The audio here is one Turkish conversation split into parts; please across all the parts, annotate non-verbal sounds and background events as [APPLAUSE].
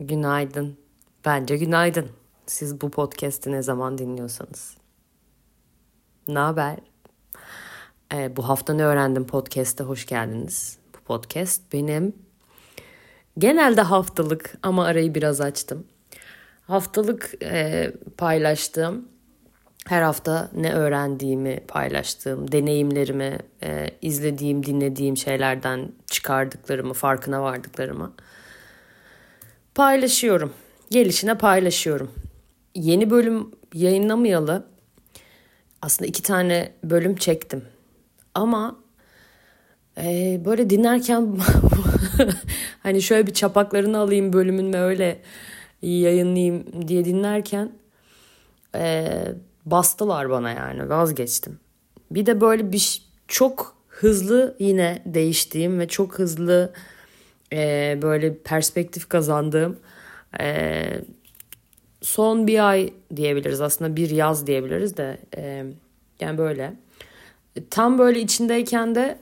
Günaydın. Bence günaydın. Siz bu podcast'i ne zaman dinliyorsanız. Ne haber? Ee, bu hafta ne öğrendim podcast'te hoş geldiniz. Bu podcast benim genelde haftalık ama arayı biraz açtım. Haftalık e, paylaştığım her hafta ne öğrendiğimi paylaştığım, deneyimlerimi, e, izlediğim, dinlediğim şeylerden çıkardıklarımı, farkına vardıklarımı paylaşıyorum. Gelişine paylaşıyorum. Yeni bölüm yayınlamayalı aslında iki tane bölüm çektim. Ama e, böyle dinlerken [LAUGHS] hani şöyle bir çapaklarını alayım bölümün ve öyle yayınlayayım diye dinlerken e, bastılar bana yani vazgeçtim. Bir de böyle bir çok hızlı yine değiştiğim ve çok hızlı e, böyle perspektif kazandığım e, son bir ay diyebiliriz aslında bir yaz diyebiliriz de e, yani böyle tam böyle içindeyken de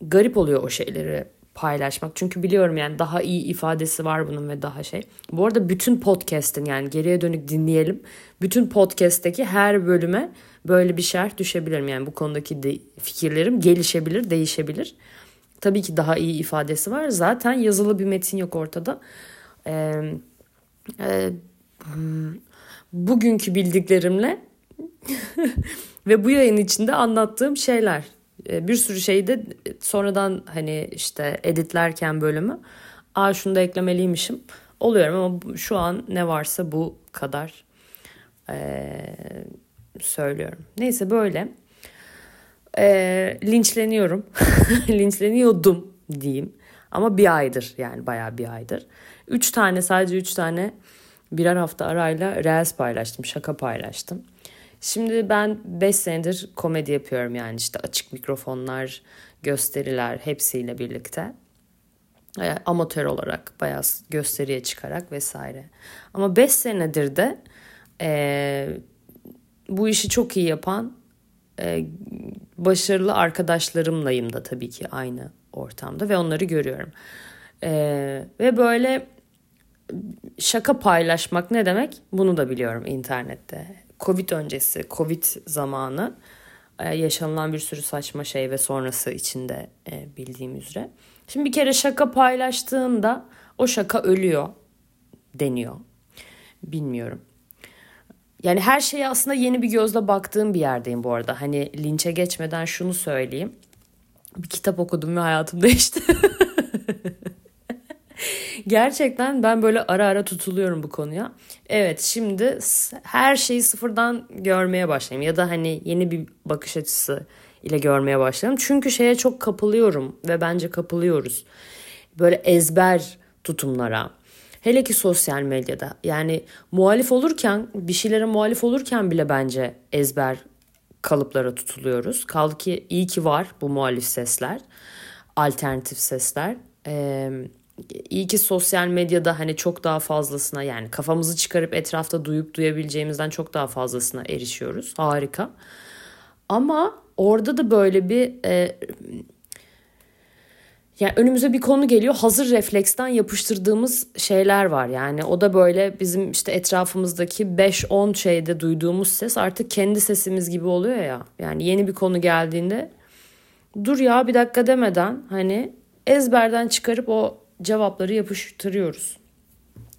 garip oluyor o şeyleri paylaşmak. Çünkü biliyorum yani daha iyi ifadesi var bunun ve daha şey. Bu arada bütün podcast'in yani geriye dönük dinleyelim. Bütün podcast'teki her bölüme böyle bir şerh düşebilirim. Yani bu konudaki de fikirlerim gelişebilir, değişebilir. Tabii ki daha iyi ifadesi var. Zaten yazılı bir metin yok ortada. Ee, e, bugünkü bildiklerimle [LAUGHS] ve bu yayın içinde anlattığım şeyler. Ee, bir sürü şeyi de sonradan hani işte editlerken bölümü aa şunu da eklemeliymişim oluyorum ama şu an ne varsa bu kadar ee, söylüyorum. Neyse böyle e, linçleniyorum. [LAUGHS] Linçleniyordum diyeyim. Ama bir aydır yani bayağı bir aydır. Üç tane sadece üç tane birer hafta arayla reels paylaştım. Şaka paylaştım. Şimdi ben 5 senedir komedi yapıyorum yani işte açık mikrofonlar, gösteriler hepsiyle birlikte. E, amatör olarak bayağı gösteriye çıkarak vesaire. Ama 5 senedir de e, bu işi çok iyi yapan e, başarılı arkadaşlarımlayım da tabii ki aynı ortamda ve onları görüyorum. E, ve böyle şaka paylaşmak ne demek bunu da biliyorum internette. Covid öncesi, Covid zamanı e, yaşanılan bir sürü saçma şey ve sonrası içinde e, bildiğim üzere. Şimdi bir kere şaka paylaştığında o şaka ölüyor deniyor. Bilmiyorum. Yani her şeye aslında yeni bir gözle baktığım bir yerdeyim bu arada. Hani linçe geçmeden şunu söyleyeyim. Bir kitap okudum ve hayatım [LAUGHS] değişti. Gerçekten ben böyle ara ara tutuluyorum bu konuya. Evet şimdi her şeyi sıfırdan görmeye başlayayım ya da hani yeni bir bakış açısı ile görmeye başlayalım. Çünkü şeye çok kapılıyorum ve bence kapılıyoruz. Böyle ezber tutumlara. Hele ki sosyal medyada. Yani muhalif olurken, bir şeylere muhalif olurken bile bence ezber kalıplara tutuluyoruz. Kaldı ki iyi ki var bu muhalif sesler, alternatif sesler. Ee, iyi ki sosyal medyada hani çok daha fazlasına yani kafamızı çıkarıp etrafta duyup duyabileceğimizden çok daha fazlasına erişiyoruz. Harika. Ama orada da böyle bir e, yani önümüze bir konu geliyor hazır refleksten yapıştırdığımız şeyler var. Yani o da böyle bizim işte etrafımızdaki 5-10 şeyde duyduğumuz ses artık kendi sesimiz gibi oluyor ya. Yani yeni bir konu geldiğinde dur ya bir dakika demeden hani ezberden çıkarıp o cevapları yapıştırıyoruz.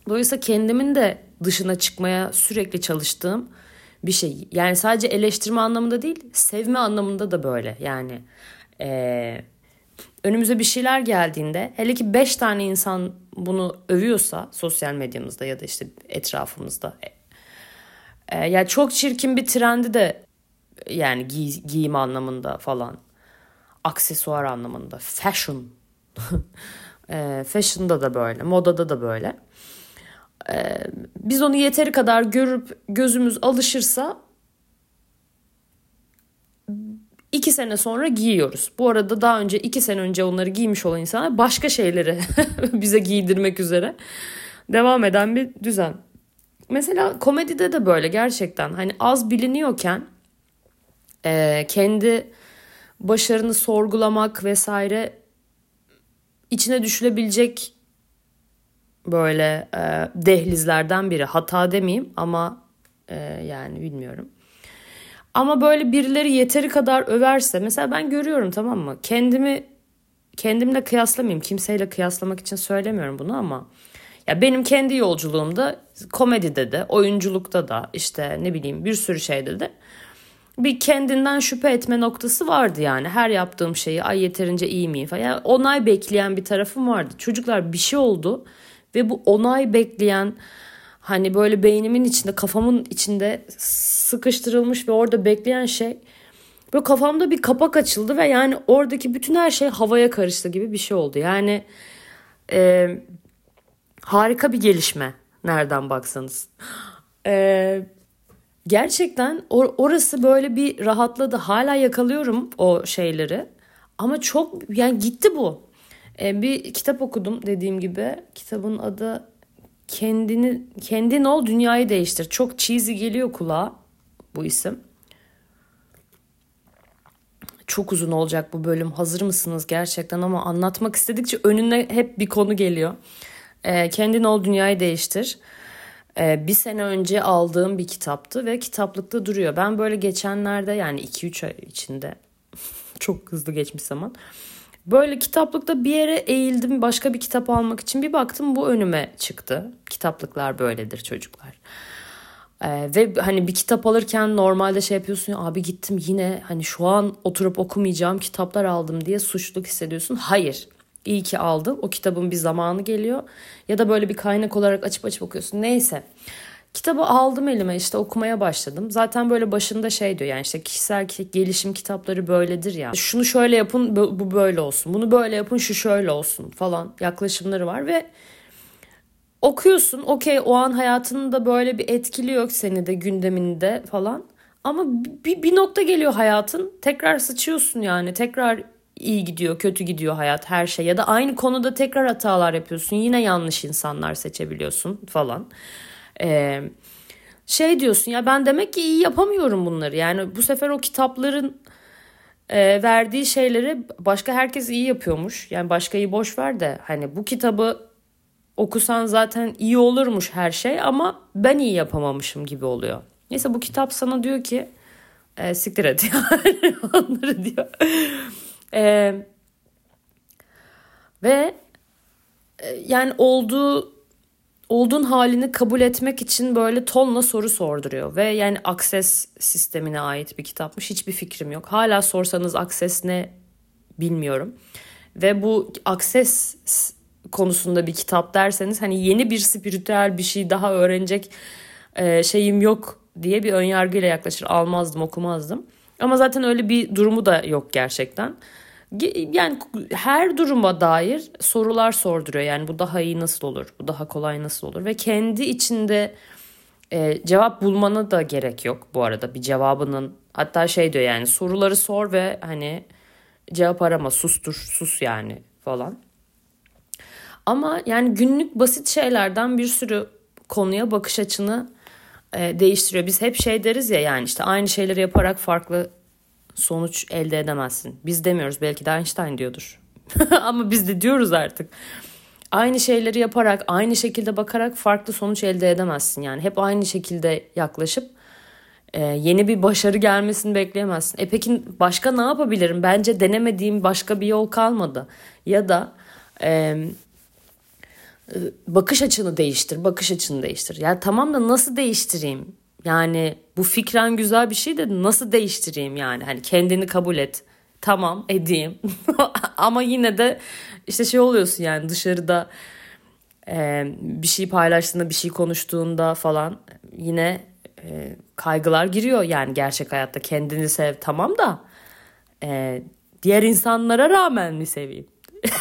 Dolayısıyla kendimin de dışına çıkmaya sürekli çalıştığım bir şey. Yani sadece eleştirme anlamında değil, sevme anlamında da böyle. Yani e, önümüze bir şeyler geldiğinde, hele ki 5 tane insan bunu övüyorsa sosyal medyamızda ya da işte etrafımızda. E, yani çok çirkin bir trendi de yani giy, giyim anlamında falan, aksesuar anlamında, fashion [LAUGHS] E, fashion'da da böyle, modada da böyle. E, biz onu yeteri kadar görüp gözümüz alışırsa iki sene sonra giyiyoruz. Bu arada daha önce iki sene önce onları giymiş olan insanlar başka şeyleri [LAUGHS] bize giydirmek üzere devam eden bir düzen. Mesela komedide de böyle gerçekten hani az biliniyorken e, kendi başarını sorgulamak vesaire içine düşülebilecek böyle e, dehlizlerden biri. Hata demeyeyim ama e, yani bilmiyorum. Ama böyle birileri yeteri kadar överse mesela ben görüyorum tamam mı? Kendimi kendimle kıyaslamayayım. Kimseyle kıyaslamak için söylemiyorum bunu ama ya benim kendi yolculuğumda komedide de, oyunculukta da işte ne bileyim bir sürü şeyde de bir kendinden şüphe etme noktası vardı yani. Her yaptığım şeyi ay yeterince iyi miyim falan. Yani onay bekleyen bir tarafım vardı. Çocuklar bir şey oldu ve bu onay bekleyen hani böyle beynimin içinde kafamın içinde sıkıştırılmış ve orada bekleyen şey böyle kafamda bir kapak açıldı ve yani oradaki bütün her şey havaya karıştı gibi bir şey oldu. Yani e, harika bir gelişme nereden baksanız. E, gerçekten or- orası böyle bir rahatladı. Hala yakalıyorum o şeyleri. Ama çok yani gitti bu. Bir kitap okudum dediğim gibi. Kitabın adı kendini kendin ol dünyayı değiştir. Çok cheesy geliyor kulağa bu isim. Çok uzun olacak bu bölüm. Hazır mısınız gerçekten ama anlatmak istedikçe önüne hep bir konu geliyor. E, kendin ol dünyayı değiştir. E, bir sene önce aldığım bir kitaptı ve kitaplıkta duruyor. Ben böyle geçenlerde yani 2-3 ay içinde [LAUGHS] çok hızlı geçmiş zaman. Böyle kitaplıkta bir yere eğildim başka bir kitap almak için bir baktım bu önüme çıktı. Kitaplıklar böyledir çocuklar. Ee, ve hani bir kitap alırken normalde şey yapıyorsun ya abi gittim yine hani şu an oturup okumayacağım kitaplar aldım diye suçluluk hissediyorsun. Hayır. İyi ki aldım. O kitabın bir zamanı geliyor. Ya da böyle bir kaynak olarak açıp açıp okuyorsun. Neyse. Kitabı aldım elime işte okumaya başladım. Zaten böyle başında şey diyor yani işte kişisel gelişim kitapları böyledir ya. Şunu şöyle yapın bu böyle olsun. Bunu böyle yapın şu şöyle olsun falan yaklaşımları var ve okuyorsun okey o an hayatında böyle bir etkili yok seni de gündeminde falan. Ama bir, bir nokta geliyor hayatın tekrar sıçıyorsun yani tekrar iyi gidiyor kötü gidiyor hayat her şey ya da aynı konuda tekrar hatalar yapıyorsun yine yanlış insanlar seçebiliyorsun falan. Ee, şey diyorsun ya ben demek ki iyi yapamıyorum bunları yani bu sefer o kitapların e, verdiği şeyleri başka herkes iyi yapıyormuş yani başkayı boş ver de hani bu kitabı okusan zaten iyi olurmuş her şey ama ben iyi yapamamışım gibi oluyor. Neyse bu kitap sana diyor ki e, siktir et [LAUGHS] yani onları diyor. E, ve e, yani olduğu olduğun halini kabul etmek için böyle tonla soru sorduruyor. Ve yani Access sistemine ait bir kitapmış. Hiçbir fikrim yok. Hala sorsanız Access ne bilmiyorum. Ve bu Access konusunda bir kitap derseniz hani yeni bir spiritüel bir şey daha öğrenecek e, şeyim yok diye bir önyargıyla yaklaşır. Almazdım okumazdım. Ama zaten öyle bir durumu da yok gerçekten. Yani her duruma dair sorular sorduruyor. Yani bu daha iyi nasıl olur? Bu daha kolay nasıl olur? Ve kendi içinde e, cevap bulmana da gerek yok bu arada. Bir cevabının hatta şey diyor yani soruları sor ve hani cevap arama sustur sus yani falan. Ama yani günlük basit şeylerden bir sürü konuya bakış açını e, değiştiriyor. Biz hep şey deriz ya yani işte aynı şeyleri yaparak farklı sonuç elde edemezsin. Biz demiyoruz belki de Einstein diyordur. [LAUGHS] Ama biz de diyoruz artık. Aynı şeyleri yaparak, aynı şekilde bakarak farklı sonuç elde edemezsin. Yani hep aynı şekilde yaklaşıp e, yeni bir başarı gelmesini bekleyemezsin. E peki başka ne yapabilirim? Bence denemediğim başka bir yol kalmadı. Ya da e, bakış açını değiştir, bakış açını değiştir. Ya tamam da nasıl değiştireyim? Yani bu fikren güzel bir şey de nasıl değiştireyim yani? Hani kendini kabul et. Tamam edeyim. [LAUGHS] Ama yine de işte şey oluyorsun yani dışarıda e, bir şey paylaştığında, bir şey konuştuğunda falan yine e, kaygılar giriyor. Yani gerçek hayatta kendini sev tamam da e, diğer insanlara rağmen mi seveyim? [LAUGHS]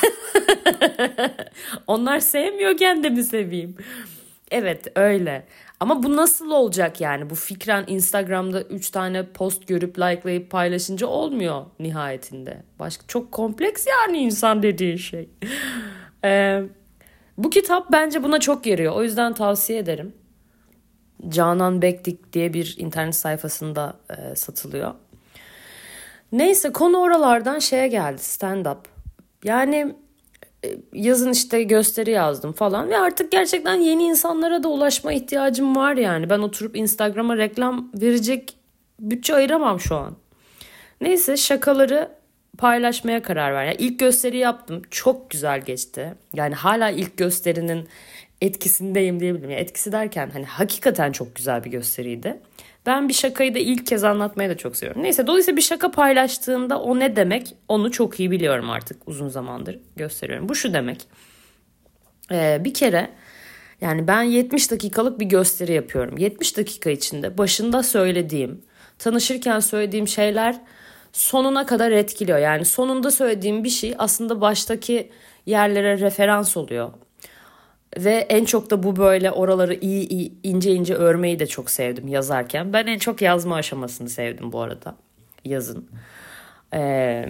Onlar sevmiyor kendimi seveyim. Evet öyle. Ama bu nasıl olacak yani? Bu fikren Instagram'da 3 tane post görüp likelayıp paylaşınca olmuyor nihayetinde. Başka çok kompleks yani insan dediği şey. [LAUGHS] ee, bu kitap bence buna çok yarıyor. O yüzden tavsiye ederim. Canan Bekdik diye bir internet sayfasında e, satılıyor. Neyse konu oralardan şeye geldi stand up. Yani yazın işte gösteri yazdım falan ve artık gerçekten yeni insanlara da ulaşma ihtiyacım var yani. Ben oturup Instagram'a reklam verecek bütçe ayıramam şu an. Neyse şakaları paylaşmaya karar ver. Yani ilk gösteri yaptım. Çok güzel geçti. Yani hala ilk gösterinin etkisindeyim diyebilirim. Yani etkisi derken hani hakikaten çok güzel bir gösteriydi. Ben bir şakayı da ilk kez anlatmayı da çok seviyorum. Neyse dolayısıyla bir şaka paylaştığında o ne demek onu çok iyi biliyorum artık uzun zamandır gösteriyorum. Bu şu demek. Ee, bir kere yani ben 70 dakikalık bir gösteri yapıyorum. 70 dakika içinde başında söylediğim, tanışırken söylediğim şeyler sonuna kadar etkiliyor. Yani sonunda söylediğim bir şey aslında baştaki yerlere referans oluyor. Ve en çok da bu böyle oraları iyi, iyi ince ince örmeyi de çok sevdim yazarken. Ben en çok yazma aşamasını sevdim bu arada yazın. Ee,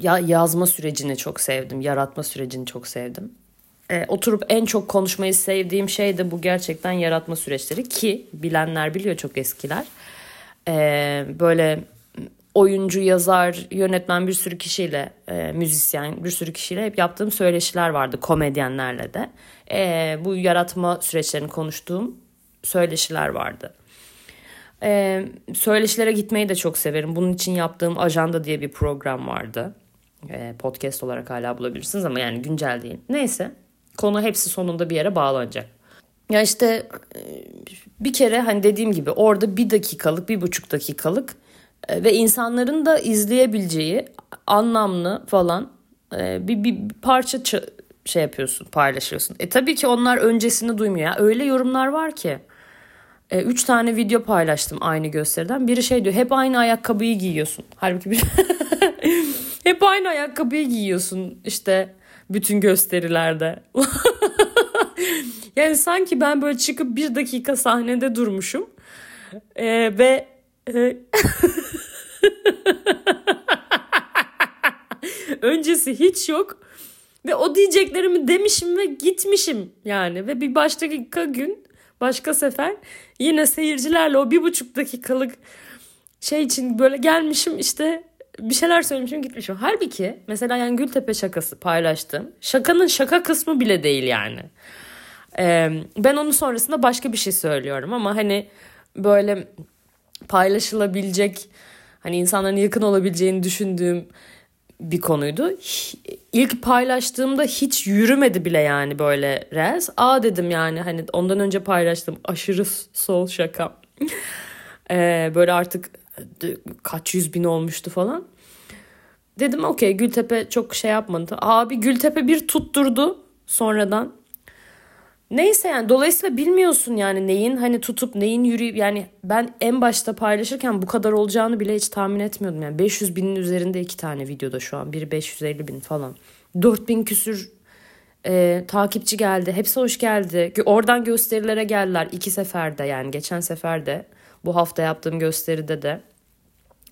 ya yazma sürecini çok sevdim, yaratma sürecini çok sevdim. Ee, oturup en çok konuşmayı sevdiğim şey de bu gerçekten yaratma süreçleri ki bilenler biliyor çok eskiler. Ee, böyle oyuncu, yazar, yönetmen bir sürü kişiyle, e, müzisyen bir sürü kişiyle hep yaptığım söyleşiler vardı komedyenlerle de. E, bu yaratma süreçlerini konuştuğum söyleşiler vardı. E, söyleşilere gitmeyi de çok severim. Bunun için yaptığım Ajanda diye bir program vardı. E, podcast olarak hala bulabilirsiniz ama yani güncel değil. Neyse konu hepsi sonunda bir yere bağlanacak. Ya işte e, bir kere hani dediğim gibi orada bir dakikalık, bir buçuk dakikalık ve insanların da izleyebileceği anlamlı falan e, bir, bir parça şey yapıyorsun, paylaşıyorsun. E tabii ki onlar öncesini duymuyor. Ya. Öyle yorumlar var ki. E, üç tane video paylaştım aynı gösteriden. Biri şey diyor hep aynı ayakkabıyı giyiyorsun. Halbuki bir [LAUGHS] hep aynı ayakkabıyı giyiyorsun işte bütün gösterilerde. [LAUGHS] yani sanki ben böyle çıkıp bir dakika sahnede durmuşum. E, ve e, [LAUGHS] [LAUGHS] Öncesi hiç yok. Ve o diyeceklerimi demişim ve gitmişim yani. Ve bir başka gün başka sefer yine seyircilerle o bir buçuk dakikalık şey için böyle gelmişim işte bir şeyler söylemişim gitmişim. Halbuki mesela yani Gültepe şakası paylaştım. Şakanın şaka kısmı bile değil yani. Ee, ben onun sonrasında başka bir şey söylüyorum ama hani böyle paylaşılabilecek hani insanların yakın olabileceğini düşündüğüm bir konuydu. İlk paylaştığımda hiç yürümedi bile yani böyle res. Aa dedim yani hani ondan önce paylaştım aşırı sol şaka. [LAUGHS] ee, böyle artık kaç yüz bin olmuştu falan. Dedim okey Gültepe çok şey yapmadı. Abi Gültepe bir tutturdu sonradan. Neyse yani dolayısıyla bilmiyorsun yani neyin hani tutup neyin yürüyüp yani ben en başta paylaşırken bu kadar olacağını bile hiç tahmin etmiyordum. Yani 500 binin üzerinde iki tane videoda şu an biri 550 bin falan. 4000 küsür e, takipçi geldi hepsi hoş geldi. Oradan gösterilere geldiler iki seferde yani geçen seferde bu hafta yaptığım gösteride de.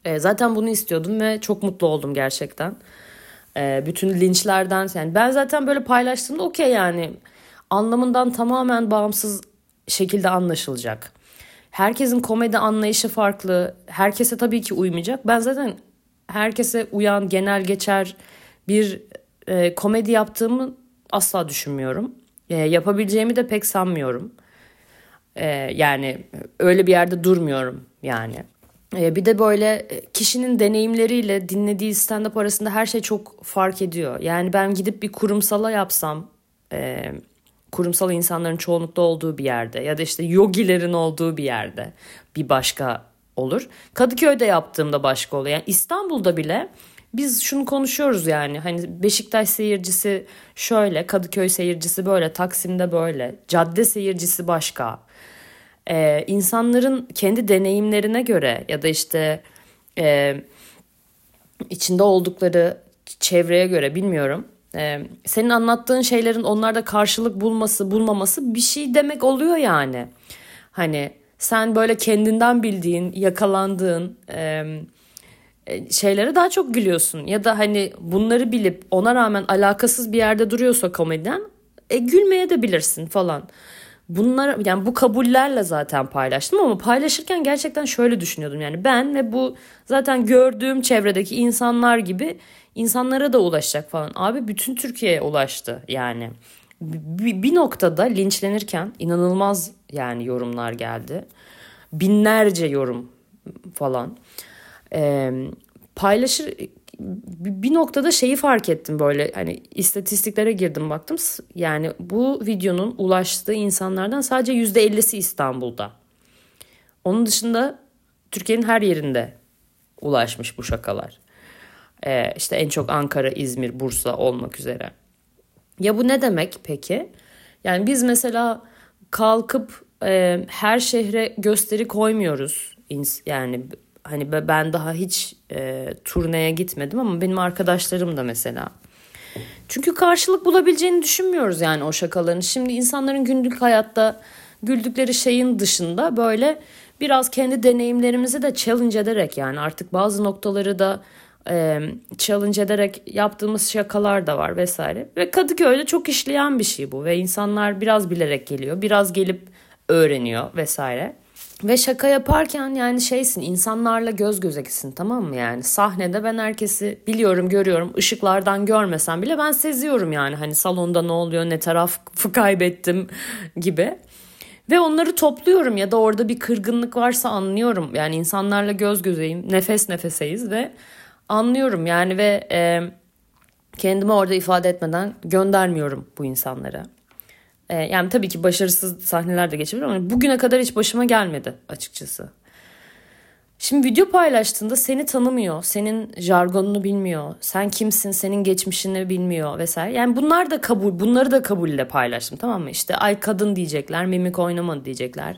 E, zaten bunu istiyordum ve çok mutlu oldum gerçekten. E, bütün linçlerden yani ben zaten böyle paylaştığımda okey yani anlamından tamamen bağımsız şekilde anlaşılacak. Herkesin komedi anlayışı farklı. Herkese tabii ki uymayacak. Ben zaten herkese uyan, genel geçer bir e, komedi yaptığımı asla düşünmüyorum. E, yapabileceğimi de pek sanmıyorum. E, yani öyle bir yerde durmuyorum yani. E, bir de böyle kişinin deneyimleriyle dinlediği stand-up arasında her şey çok fark ediyor. Yani ben gidip bir kurumsala yapsam... E, kurumsal insanların çoğunlukta olduğu bir yerde ya da işte yogilerin olduğu bir yerde bir başka olur. Kadıköy'de yaptığımda başka oluyor. Yani İstanbul'da bile biz şunu konuşuyoruz yani hani Beşiktaş seyircisi şöyle, Kadıköy seyircisi böyle, Taksim'de böyle, cadde seyircisi başka. Ee, insanların kendi deneyimlerine göre ya da işte e, içinde oldukları çevreye göre bilmiyorum ee, senin anlattığın şeylerin onlarda karşılık bulması bulmaması bir şey demek oluyor yani. Hani sen böyle kendinden bildiğin, yakalandığın e, şeylere daha çok gülüyorsun. Ya da hani bunları bilip ona rağmen alakasız bir yerde duruyorsa komedyen e, gülmeye de bilirsin falan. Bunlar yani bu kabullerle zaten paylaştım ama paylaşırken gerçekten şöyle düşünüyordum yani ben ve bu zaten gördüğüm çevredeki insanlar gibi insanlara da ulaşacak falan. Abi bütün Türkiye'ye ulaştı yani. Bir, noktada linçlenirken inanılmaz yani yorumlar geldi. Binlerce yorum falan. Ee, paylaşır bir noktada şeyi fark ettim böyle hani istatistiklere girdim baktım. Yani bu videonun ulaştığı insanlardan sadece yüzde 50'si İstanbul'da. Onun dışında Türkiye'nin her yerinde ulaşmış bu şakalar. Ee, işte en çok Ankara, İzmir, Bursa olmak üzere. Ya bu ne demek peki? Yani biz mesela kalkıp e, her şehre gösteri koymuyoruz. Yani hani ben daha hiç e, turneye gitmedim ama benim arkadaşlarım da mesela. Çünkü karşılık bulabileceğini düşünmüyoruz yani o şakaların. Şimdi insanların günlük hayatta güldükleri şeyin dışında böyle biraz kendi deneyimlerimizi de challenge ederek yani artık bazı noktaları da e, challenge ederek yaptığımız şakalar da var vesaire. Ve Kadıköy'de çok işleyen bir şey bu ve insanlar biraz bilerek geliyor, biraz gelip öğreniyor vesaire. Ve şaka yaparken yani şeysin insanlarla göz gözesin tamam mı yani sahnede ben herkesi biliyorum görüyorum ışıklardan görmesem bile ben seziyorum yani hani salonda ne oluyor ne tarafı [LAUGHS] kaybettim gibi. Ve onları topluyorum ya da orada bir kırgınlık varsa anlıyorum. Yani insanlarla göz gözeyim, nefes nefeseyiz ve anlıyorum yani ve e, kendimi orada ifade etmeden göndermiyorum bu insanlara. E, yani tabii ki başarısız sahneler de geçebilir ama bugüne kadar hiç başıma gelmedi açıkçası. Şimdi video paylaştığında seni tanımıyor, senin jargonunu bilmiyor, sen kimsin, senin geçmişini bilmiyor vesaire. Yani bunlar da kabul, bunları da kabulle paylaştım tamam mı? İşte ay kadın diyecekler, mimik oynamadı diyecekler.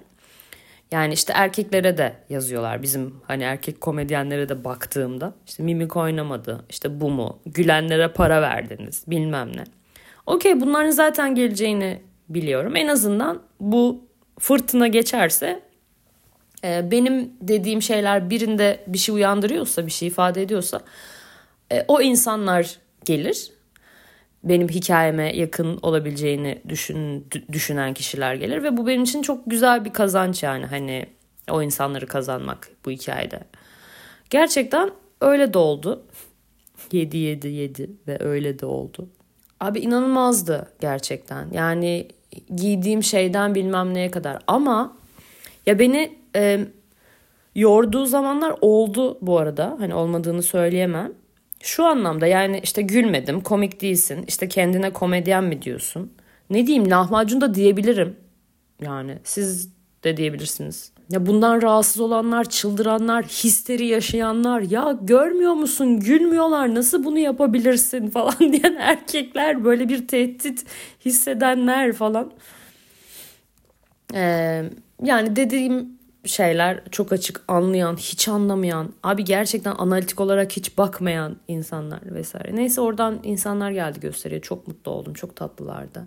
Yani işte erkeklere de yazıyorlar bizim hani erkek komedyenlere de baktığımda. işte mimik oynamadı, işte bu mu, gülenlere para verdiniz bilmem ne. Okey bunların zaten geleceğini biliyorum. En azından bu fırtına geçerse e, benim dediğim şeyler birinde bir şey uyandırıyorsa, bir şey ifade ediyorsa e, o insanlar gelir. Benim hikayeme yakın olabileceğini düşün, düşünen kişiler gelir ve bu benim için çok güzel bir kazanç yani hani o insanları kazanmak bu hikayede. Gerçekten öyle de oldu. 7 7 7 ve öyle de oldu. Abi inanılmazdı gerçekten. Yani giydiğim şeyden bilmem neye kadar. Ama ya beni e, yorduğu zamanlar oldu bu arada. Hani olmadığını söyleyemem. Şu anlamda yani işte gülmedim, komik değilsin, işte kendine komedyen mi diyorsun? Ne diyeyim lahmacun da diyebilirim. Yani siz de diyebilirsiniz. Ya bundan rahatsız olanlar, çıldıranlar, histeri yaşayanlar ya görmüyor musun gülmüyorlar nasıl bunu yapabilirsin [LAUGHS] falan diyen erkekler böyle bir tehdit hissedenler falan. Ee, yani dediğim şeyler çok açık anlayan, hiç anlamayan, abi gerçekten analitik olarak hiç bakmayan insanlar vesaire. Neyse oradan insanlar geldi gösteriye. Çok mutlu oldum. Çok tatlılardı.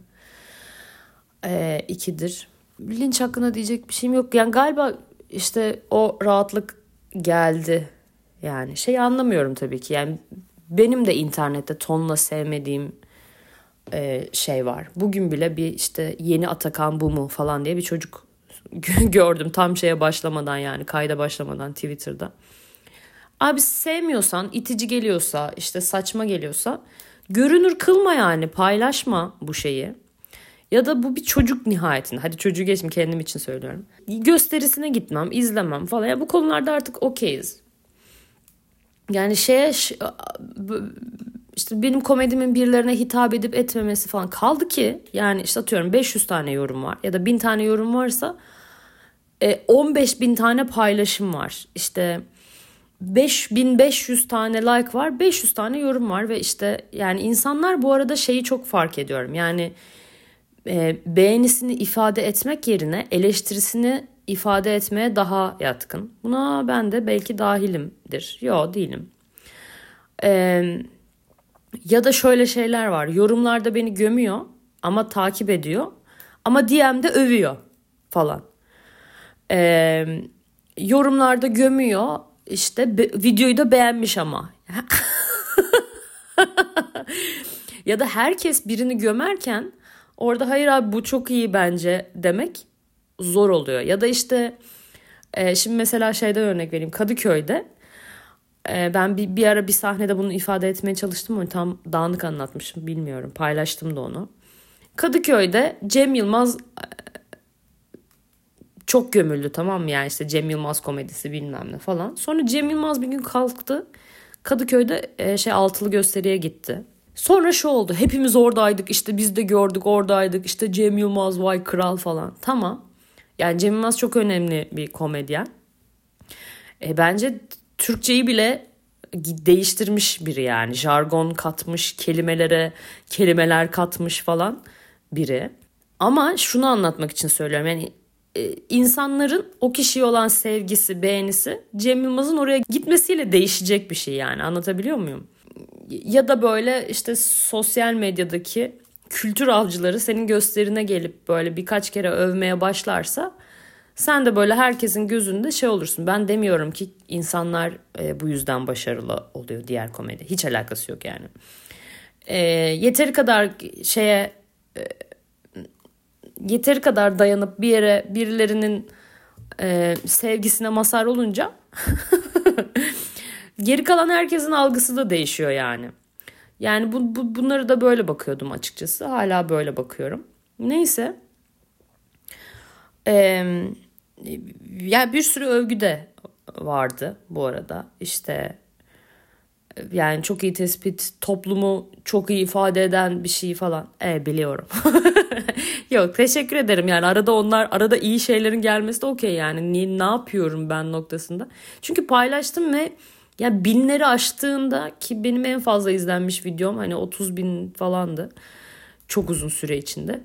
Ee, ikidir. Linç hakkında diyecek bir şeyim yok. Yani galiba işte o rahatlık geldi. Yani şey anlamıyorum tabii ki. Yani benim de internette tonla sevmediğim e, şey var. Bugün bile bir işte yeni Atakan bu mu falan diye bir çocuk [LAUGHS] gördüm tam şeye başlamadan yani kayda başlamadan Twitter'da. Abi sevmiyorsan, itici geliyorsa, işte saçma geliyorsa görünür kılma yani paylaşma bu şeyi. Ya da bu bir çocuk nihayetinde. Hadi çocuğu geçtim kendim için söylüyorum. Gösterisine gitmem, izlemem falan. Yani bu konularda artık okeyiz. Yani şeye işte benim komedimin birilerine hitap edip etmemesi falan kaldı ki yani işte atıyorum 500 tane yorum var ya da 1000 tane yorum varsa 15 e, bin tane paylaşım var. İşte 5500 tane like var, 500 tane yorum var ve işte yani insanlar bu arada şeyi çok fark ediyorum. Yani e, beğenisini ifade etmek yerine eleştirisini ifade etmeye daha yatkın. Buna ben de belki dahilimdir. Yo değilim. E, ya da şöyle şeyler var. Yorumlarda beni gömüyor ama takip ediyor. Ama DM'de övüyor falan. E, yorumlarda gömüyor. İşte be, videoyu da beğenmiş ama. [LAUGHS] ya da herkes birini gömerken orada hayır abi bu çok iyi bence demek zor oluyor. Ya da işte e, şimdi mesela şeyden örnek vereyim Kadıköy'de ben bir, bir ara bir sahnede bunu ifade etmeye çalıştım ama tam dağınık anlatmışım bilmiyorum. Paylaştım da onu. Kadıköy'de Cem Yılmaz çok gömüldü tamam mı yani işte Cem Yılmaz komedisi bilmem ne falan. Sonra Cem Yılmaz bir gün kalktı Kadıköy'de e, şey altılı gösteriye gitti. Sonra şu oldu hepimiz oradaydık işte biz de gördük oradaydık işte Cem Yılmaz vay kral falan. Tamam yani Cem Yılmaz çok önemli bir komedyen. E, bence Türkçeyi bile değiştirmiş biri yani. Jargon katmış, kelimelere kelimeler katmış falan biri. Ama şunu anlatmak için söylüyorum. Yani insanların o kişiye olan sevgisi, beğenisi Cem Yılmaz'ın oraya gitmesiyle değişecek bir şey yani. Anlatabiliyor muyum? Ya da böyle işte sosyal medyadaki kültür avcıları senin gösterine gelip böyle birkaç kere övmeye başlarsa sen de böyle herkesin gözünde şey olursun. Ben demiyorum ki insanlar e, bu yüzden başarılı oluyor diğer komedi. Hiç alakası yok yani. E, yeteri kadar şeye e, yeteri kadar dayanıp bir yere birilerinin e, sevgisine mazhar olunca [LAUGHS] geri kalan herkesin algısı da değişiyor yani. Yani bu, bu bunları da böyle bakıyordum açıkçası. Hala böyle bakıyorum. Neyse. Eee yani bir sürü övgü de vardı bu arada. İşte yani çok iyi tespit, toplumu çok iyi ifade eden bir şey falan. E biliyorum. [LAUGHS] Yok teşekkür ederim yani arada onlar arada iyi şeylerin gelmesi de okey yani ne, ne yapıyorum ben noktasında. Çünkü paylaştım ve ya binleri aştığında ki benim en fazla izlenmiş videom hani 30 bin falandı. Çok uzun süre içinde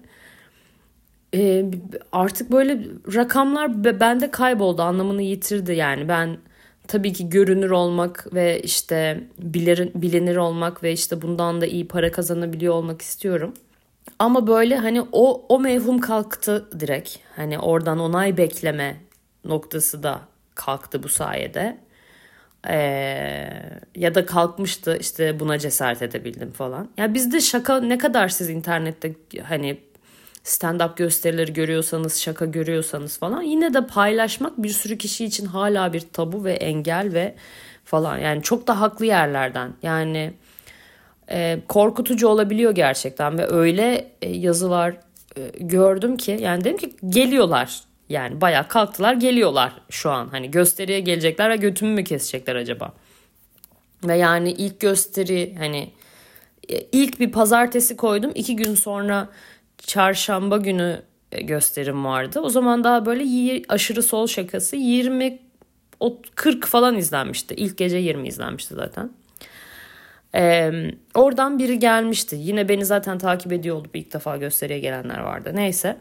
e, artık böyle rakamlar bende kayboldu anlamını yitirdi yani ben tabii ki görünür olmak ve işte bilir, bilinir olmak ve işte bundan da iyi para kazanabiliyor olmak istiyorum. Ama böyle hani o o mevhum kalktı direkt. Hani oradan onay bekleme noktası da kalktı bu sayede. Ee, ya da kalkmıştı işte buna cesaret edebildim falan. Ya bizde şaka ne kadar siz internette hani stand-up gösterileri görüyorsanız, şaka görüyorsanız falan yine de paylaşmak bir sürü kişi için hala bir tabu ve engel ve falan. Yani çok da haklı yerlerden. Yani e, korkutucu olabiliyor gerçekten ve öyle e, yazılar e, gördüm ki yani dedim ki geliyorlar. Yani bayağı kalktılar geliyorlar şu an. Hani gösteriye gelecekler ve götümü mü kesecekler acaba? Ve yani ilk gösteri hani e, ilk bir pazartesi koydum. iki gün sonra çarşamba günü e, gösterim vardı. O zaman daha böyle aşırı sol şakası 20 40 falan izlenmişti. İlk gece 20 izlenmişti zaten. Ee, oradan biri gelmişti. Yine beni zaten takip ediyor olup ilk defa gösteriye gelenler vardı. Neyse.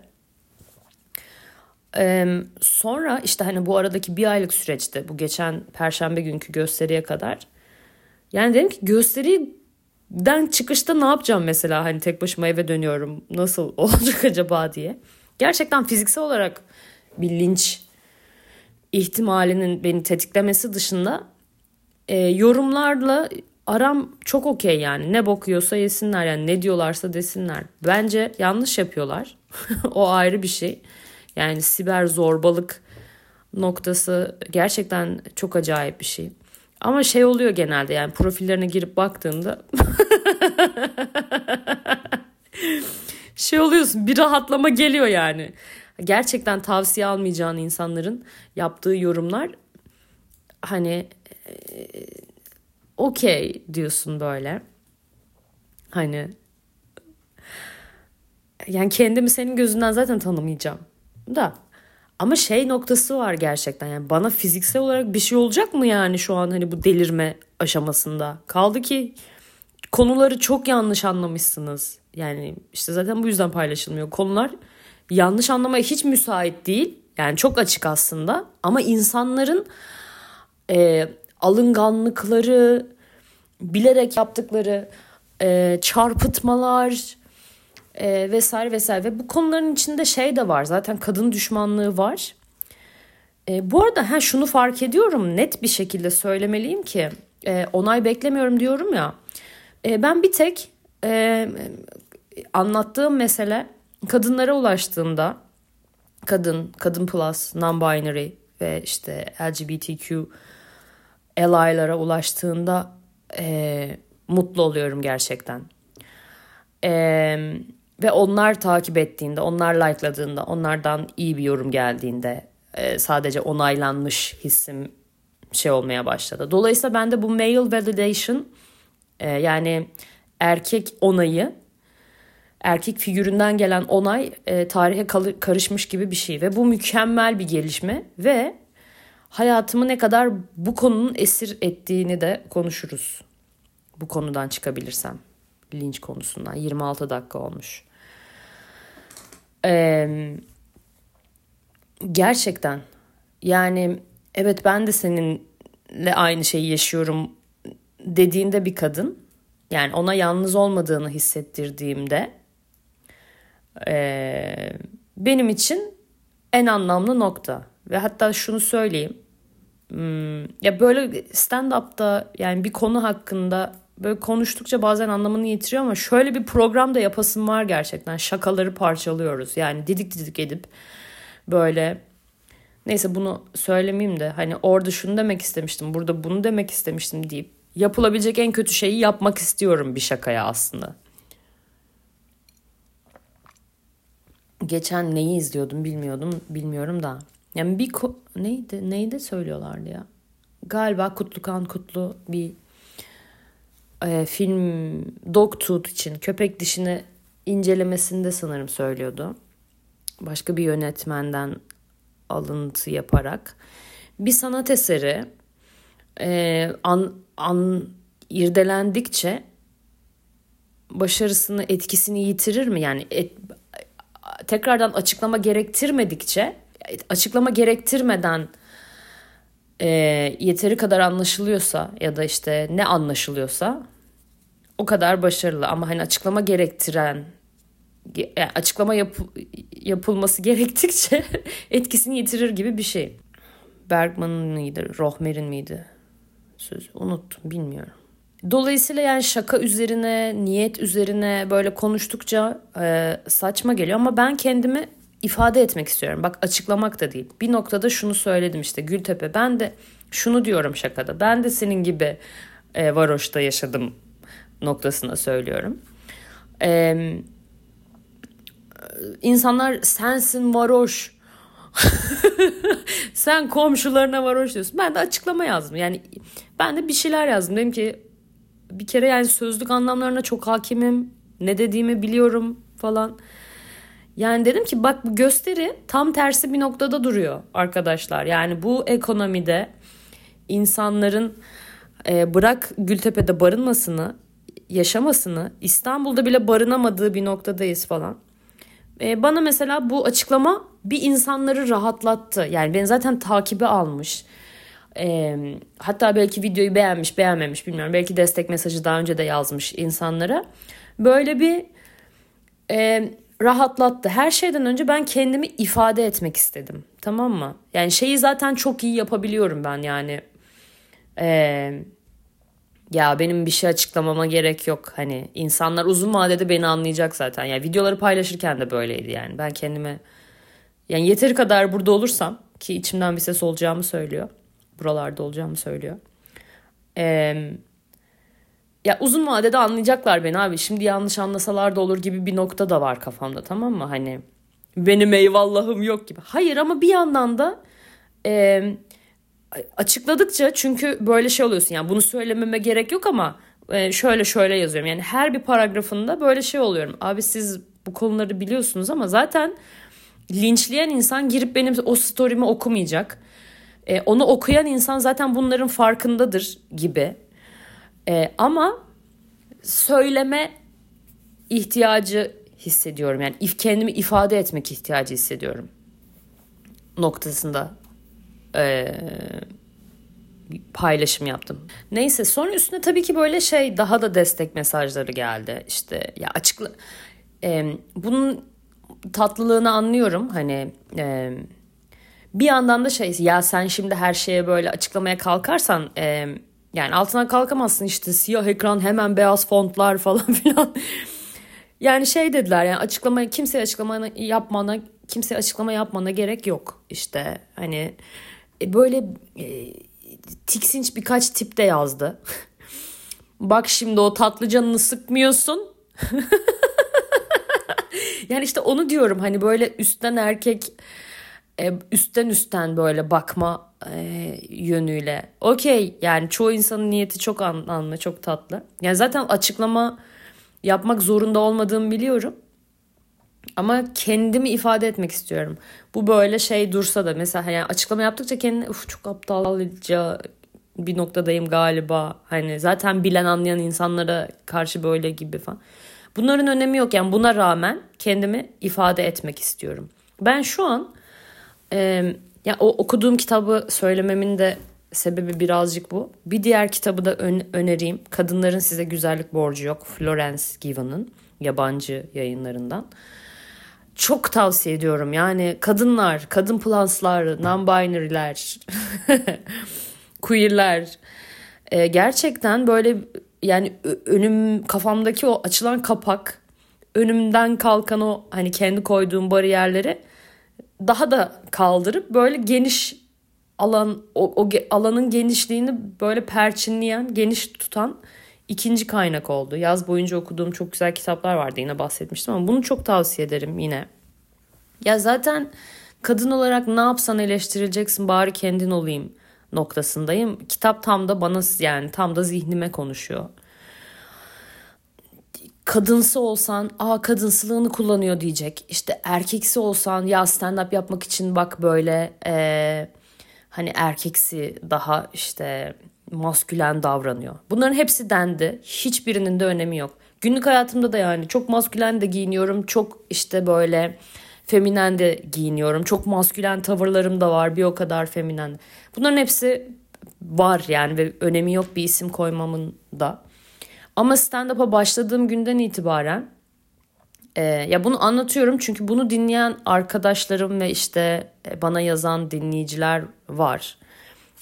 Ee, sonra işte hani bu aradaki bir aylık süreçte bu geçen perşembe günkü gösteriye kadar yani dedim ki gösteriyi den çıkışta ne yapacağım mesela hani tek başıma eve dönüyorum nasıl [LAUGHS] olacak acaba diye. Gerçekten fiziksel olarak bir linç ihtimalinin beni tetiklemesi dışında e, yorumlarla aram çok okey yani ne bokuyorsa yesinler yani ne diyorlarsa desinler. Bence yanlış yapıyorlar [LAUGHS] o ayrı bir şey yani siber zorbalık noktası gerçekten çok acayip bir şey. Ama şey oluyor genelde yani profillerine girip baktığında [LAUGHS] şey oluyorsun bir rahatlama geliyor yani. Gerçekten tavsiye almayacağın insanların yaptığı yorumlar hani e, okey diyorsun böyle. Hani yani kendimi senin gözünden zaten tanımayacağım da ama şey noktası var gerçekten yani bana fiziksel olarak bir şey olacak mı yani şu an hani bu delirme aşamasında? Kaldı ki konuları çok yanlış anlamışsınız. Yani işte zaten bu yüzden paylaşılmıyor. Konular yanlış anlamaya hiç müsait değil. Yani çok açık aslında ama insanların e, alınganlıkları, bilerek yaptıkları e, çarpıtmalar, e, vesaire vesaire ve bu konuların içinde şey de var zaten kadın düşmanlığı var. E, bu arada ha şunu fark ediyorum net bir şekilde söylemeliyim ki e, onay beklemiyorum diyorum ya. E, ben bir tek e, anlattığım mesele kadınlara ulaştığında kadın, kadın plus, non-binary ve işte LGBTQ ally'lara ulaştığında e, mutlu oluyorum gerçekten. E, ve onlar takip ettiğinde, onlar like'ladığında, onlardan iyi bir yorum geldiğinde e, sadece onaylanmış hissim şey olmaya başladı. Dolayısıyla bende bu male validation e, yani erkek onayı erkek figüründen gelen onay e, tarihe karışmış gibi bir şey ve bu mükemmel bir gelişme ve hayatımı ne kadar bu konunun esir ettiğini de konuşuruz. Bu konudan çıkabilirsem. Linç konusundan. 26 dakika olmuş. Ee, gerçekten yani evet ben de seninle aynı şeyi yaşıyorum dediğinde bir kadın yani ona yalnız olmadığını hissettirdiğimde e, benim için en anlamlı nokta. Ve hatta şunu söyleyeyim. Hmm, ya böyle stand-up'ta yani bir konu hakkında böyle konuştukça bazen anlamını yitiriyor ama şöyle bir program da yapasım var gerçekten. Şakaları parçalıyoruz. Yani didik didik edip böyle neyse bunu söylemeyeyim de hani orada şunu demek istemiştim, burada bunu demek istemiştim deyip yapılabilecek en kötü şeyi yapmak istiyorum bir şakaya aslında. Geçen neyi izliyordum bilmiyordum bilmiyorum da. Yani bir ko- neydi neydi söylüyorlardı ya. Galiba Kutlukan Kutlu bir e, film Dogtooth için köpek dişini incelemesinde sanırım söylüyordu. Başka bir yönetmenden alıntı yaparak bir sanat eseri e, an, an irdelendikçe başarısını etkisini yitirir mi? Yani et, tekrardan açıklama gerektirmedikçe açıklama gerektirmeden e, yeteri kadar anlaşılıyorsa ya da işte ne anlaşılıyorsa o kadar başarılı ama hani açıklama gerektiren yani açıklama yap, yapılması [LAUGHS] gerektikçe etkisini yitirir gibi bir şey. Bergman'ın mıydı, Rohmer'in miydi? Söz unuttum bilmiyorum. Dolayısıyla yani şaka üzerine, niyet üzerine böyle konuştukça e, saçma geliyor ama ben kendimi ifade etmek istiyorum. Bak açıklamak da değil. Bir noktada şunu söyledim işte Gültepe. Ben de şunu diyorum şakada. Ben de senin gibi e, varoşta yaşadım noktasına söylüyorum. E, insanlar sensin varoş. [LAUGHS] Sen komşularına varoş diyorsun. Ben de açıklama yazdım. Yani ben de bir şeyler yazdım. Dedim ki bir kere yani sözlük anlamlarına çok hakimim. Ne dediğimi biliyorum falan. Yani dedim ki bak bu gösteri tam tersi bir noktada duruyor arkadaşlar. Yani bu ekonomide insanların e, bırak Gültepe'de barınmasını, yaşamasını, İstanbul'da bile barınamadığı bir noktadayız falan. E, bana mesela bu açıklama bir insanları rahatlattı. Yani beni zaten takibi almış. E, hatta belki videoyu beğenmiş, beğenmemiş bilmiyorum. Belki destek mesajı daha önce de yazmış insanlara. Böyle bir e, rahatlattı. Her şeyden önce ben kendimi ifade etmek istedim. Tamam mı? Yani şeyi zaten çok iyi yapabiliyorum ben yani. Ee, ya benim bir şey açıklamama gerek yok. Hani insanlar uzun vadede beni anlayacak zaten. Yani videoları paylaşırken de böyleydi yani. Ben kendime yani yeteri kadar burada olursam ki içimden bir ses olacağımı söylüyor. Buralarda olacağımı söylüyor. Eee ya uzun vadede anlayacaklar beni abi. Şimdi yanlış anlasalar da olur gibi bir nokta da var kafamda tamam mı? Hani benim eyvallahım yok gibi. Hayır ama bir yandan da e, açıkladıkça çünkü böyle şey oluyorsun. Yani bunu söylememe gerek yok ama e, şöyle şöyle yazıyorum. Yani her bir paragrafında böyle şey oluyorum. Abi siz bu konuları biliyorsunuz ama zaten linçleyen insan girip benim o story'mi okumayacak. E, onu okuyan insan zaten bunların farkındadır gibi. E, ama söyleme ihtiyacı hissediyorum. Yani kendimi ifade etmek ihtiyacı hissediyorum. Noktasında e, paylaşım yaptım. Neyse sonra üstüne tabii ki böyle şey daha da destek mesajları geldi. İşte ya açıkla e, bunun tatlılığını anlıyorum. Hani e, bir yandan da şey ya sen şimdi her şeye böyle açıklamaya kalkarsan e, yani altına kalkamazsın işte siyah ekran hemen beyaz fontlar falan [LAUGHS] filan. yani şey dediler yani açıklama kimseye açıklama yapmana kimseye açıklama yapmana gerek yok işte hani e, böyle e, tiksinç birkaç tip de yazdı. [LAUGHS] Bak şimdi o tatlı canını sıkmıyorsun. [LAUGHS] yani işte onu diyorum hani böyle üstten erkek e, üstten üstten böyle bakma e, yönüyle. Okey yani çoğu insanın niyeti çok anlamlı, çok tatlı. Yani zaten açıklama yapmak zorunda olmadığımı biliyorum. Ama kendimi ifade etmek istiyorum. Bu böyle şey dursa da mesela yani açıklama yaptıkça kendini uf çok aptalca bir noktadayım galiba. Hani zaten bilen anlayan insanlara karşı böyle gibi falan. Bunların önemi yok yani buna rağmen kendimi ifade etmek istiyorum. Ben şu an e, ya o okuduğum kitabı söylememin de sebebi birazcık bu. Bir diğer kitabı da ön, önereyim. Kadınların size güzellik borcu yok. Florence Given'ın yabancı yayınlarından. Çok tavsiye ediyorum. Yani kadınlar, kadın planslar, non-binary'ler, [LAUGHS] queer'ler e, gerçekten böyle yani önüm kafamdaki o açılan kapak önümden kalkan o hani kendi koyduğum bariyerleri daha da kaldırıp böyle geniş alan o, o alanın genişliğini böyle perçinleyen, geniş tutan ikinci kaynak oldu. Yaz boyunca okuduğum çok güzel kitaplar vardı yine bahsetmiştim ama bunu çok tavsiye ederim yine. Ya zaten kadın olarak ne yapsan eleştirileceksin bari kendin olayım noktasındayım. Kitap tam da bana yani tam da zihnime konuşuyor. Kadınsı olsan aa kadınsılığını kullanıyor diyecek. İşte erkeksi olsan ya stand up yapmak için bak böyle ee, hani erkeksi daha işte maskülen davranıyor. Bunların hepsi dendi. Hiçbirinin de önemi yok. Günlük hayatımda da yani çok maskülen de giyiniyorum. Çok işte böyle feminen de giyiniyorum. Çok maskülen tavırlarım da var. Bir o kadar feminen. Bunların hepsi var yani ve önemi yok bir isim koymamın da. Ama stand-up'a başladığım günden itibaren e, ya bunu anlatıyorum çünkü bunu dinleyen arkadaşlarım ve işte e, bana yazan dinleyiciler var.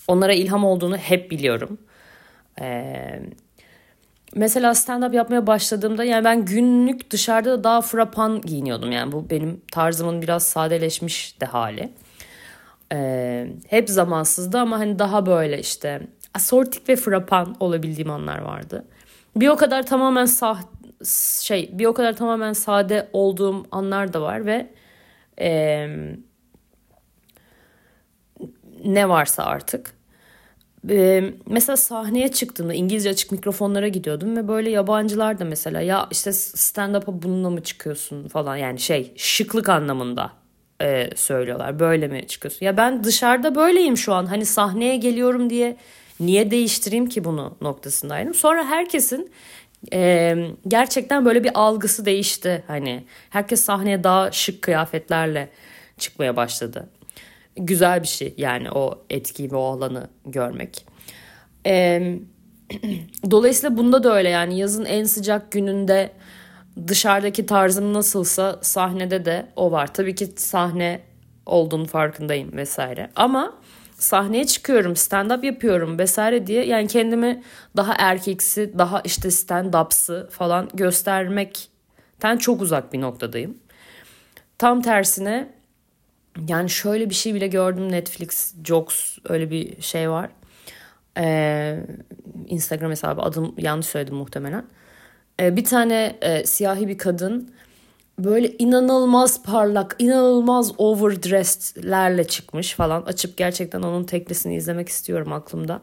Onlara ilham olduğunu hep biliyorum. Ee, mesela stand-up yapmaya başladığımda yani ben günlük dışarıda da daha frapan giyiniyordum. Yani bu benim tarzımın biraz sadeleşmiş de hali. Ee, hep zamansızdı ama hani daha böyle işte asortik ve frapan olabildiğim anlar vardı. Bir o kadar tamamen sah şey bir o kadar tamamen sade olduğum anlar da var ve e, ne varsa artık. E, mesela sahneye çıktığımda İngilizce açık mikrofonlara gidiyordum ve böyle yabancılar da mesela ya işte stand-up'a bununla mı çıkıyorsun? falan yani şey şıklık anlamında e, söylüyorlar. Böyle mi çıkıyorsun? Ya ben dışarıda böyleyim şu an hani sahneye geliyorum diye niye değiştireyim ki bunu noktasındaydım sonra herkesin e, gerçekten böyle bir algısı değişti hani herkes sahneye daha şık kıyafetlerle çıkmaya başladı güzel bir şey yani o etkiyi ve o alanı görmek. Ee, [CLEARS THROAT] dolayısıyla bunda da öyle yani yazın en sıcak gününde dışarıdaki tarzım nasılsa sahnede de o var. Tabii ki sahne olduğunu farkındayım vesaire. Ama sahneye çıkıyorum, stand up yapıyorum vesaire diye yani kendimi daha erkeksi, daha işte stand up'sı falan göstermekten çok uzak bir noktadayım. Tam tersine yani şöyle bir şey bile gördüm Netflix Jokes öyle bir şey var. Ee, Instagram hesabı adım yanlış söyledim muhtemelen. Ee, bir tane e, siyahi bir kadın böyle inanılmaz parlak, inanılmaz overdressed'lerle çıkmış falan. Açıp gerçekten onun teklisini izlemek istiyorum aklımda.